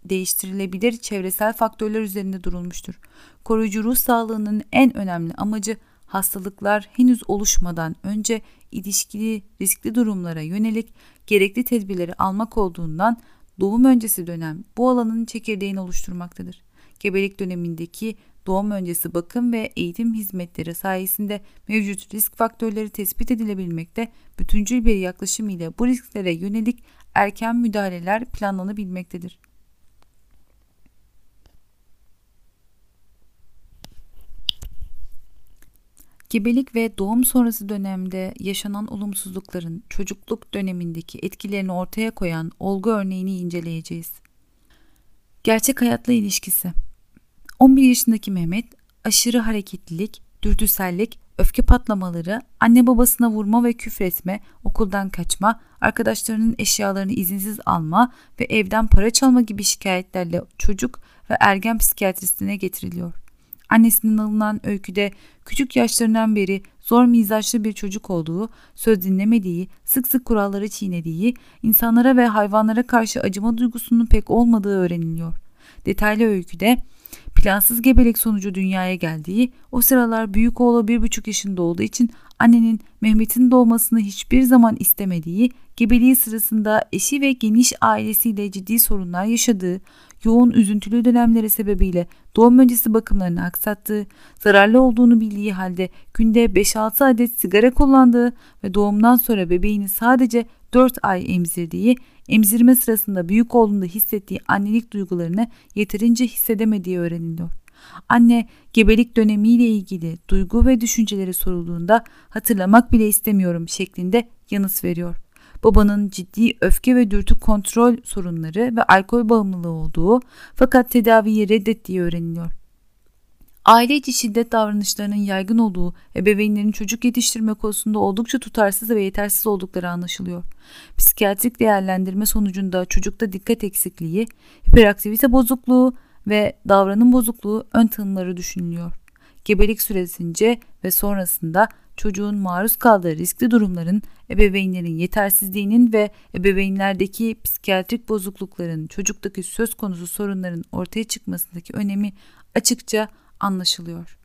değiştirilebilir çevresel faktörler üzerinde durulmuştur. Koruyucu ruh sağlığının en önemli amacı hastalıklar henüz oluşmadan önce ilişkili riskli durumlara yönelik gerekli tedbirleri almak olduğundan doğum öncesi dönem bu alanın çekirdeğini oluşturmaktadır. Gebelik dönemindeki doğum öncesi bakım ve eğitim hizmetleri sayesinde mevcut risk faktörleri tespit edilebilmekte, bütüncül bir yaklaşım ile bu risklere yönelik erken müdahaleler planlanabilmektedir. Gebelik ve doğum sonrası dönemde yaşanan olumsuzlukların çocukluk dönemindeki etkilerini ortaya koyan olgu örneğini inceleyeceğiz. Gerçek hayatla ilişkisi 11 yaşındaki Mehmet aşırı hareketlilik, dürtüsellik, öfke patlamaları, anne babasına vurma ve küfretme, okuldan kaçma, arkadaşlarının eşyalarını izinsiz alma ve evden para çalma gibi şikayetlerle çocuk ve ergen psikiyatristine getiriliyor. Annesinin alınan öyküde küçük yaşlarından beri zor mizaçlı bir çocuk olduğu, söz dinlemediği, sık sık kuralları çiğnediği, insanlara ve hayvanlara karşı acıma duygusunun pek olmadığı öğreniliyor. Detaylı öyküde plansız gebelik sonucu dünyaya geldiği, o sıralar büyük oğlu bir buçuk yaşında olduğu için annenin Mehmet'in doğmasını hiçbir zaman istemediği, gebeliği sırasında eşi ve geniş ailesiyle ciddi sorunlar yaşadığı, yoğun üzüntülü dönemleri sebebiyle doğum öncesi bakımlarını aksattığı, zararlı olduğunu bildiği halde günde 5-6 adet sigara kullandığı ve doğumdan sonra bebeğini sadece 4 ay emzirdiği, emzirme sırasında büyük oğlunda hissettiği annelik duygularını yeterince hissedemediği öğreniliyor. Anne gebelik dönemiyle ilgili duygu ve düşünceleri sorulduğunda hatırlamak bile istemiyorum şeklinde yanıt veriyor. Babanın ciddi öfke ve dürtü kontrol sorunları ve alkol bağımlılığı olduğu fakat tedaviyi reddettiği öğreniliyor. Aile içi şiddet davranışlarının yaygın olduğu ebeveynlerin çocuk yetiştirme konusunda oldukça tutarsız ve yetersiz oldukları anlaşılıyor. Psikiyatrik değerlendirme sonucunda çocukta dikkat eksikliği, hiperaktivite bozukluğu ve davranım bozukluğu ön tanımları düşünülüyor. Gebelik süresince ve sonrasında çocuğun maruz kaldığı riskli durumların ebeveynlerin yetersizliğinin ve ebeveynlerdeki psikiyatrik bozuklukların çocuktaki söz konusu sorunların ortaya çıkmasındaki önemi açıkça anlaşılıyor.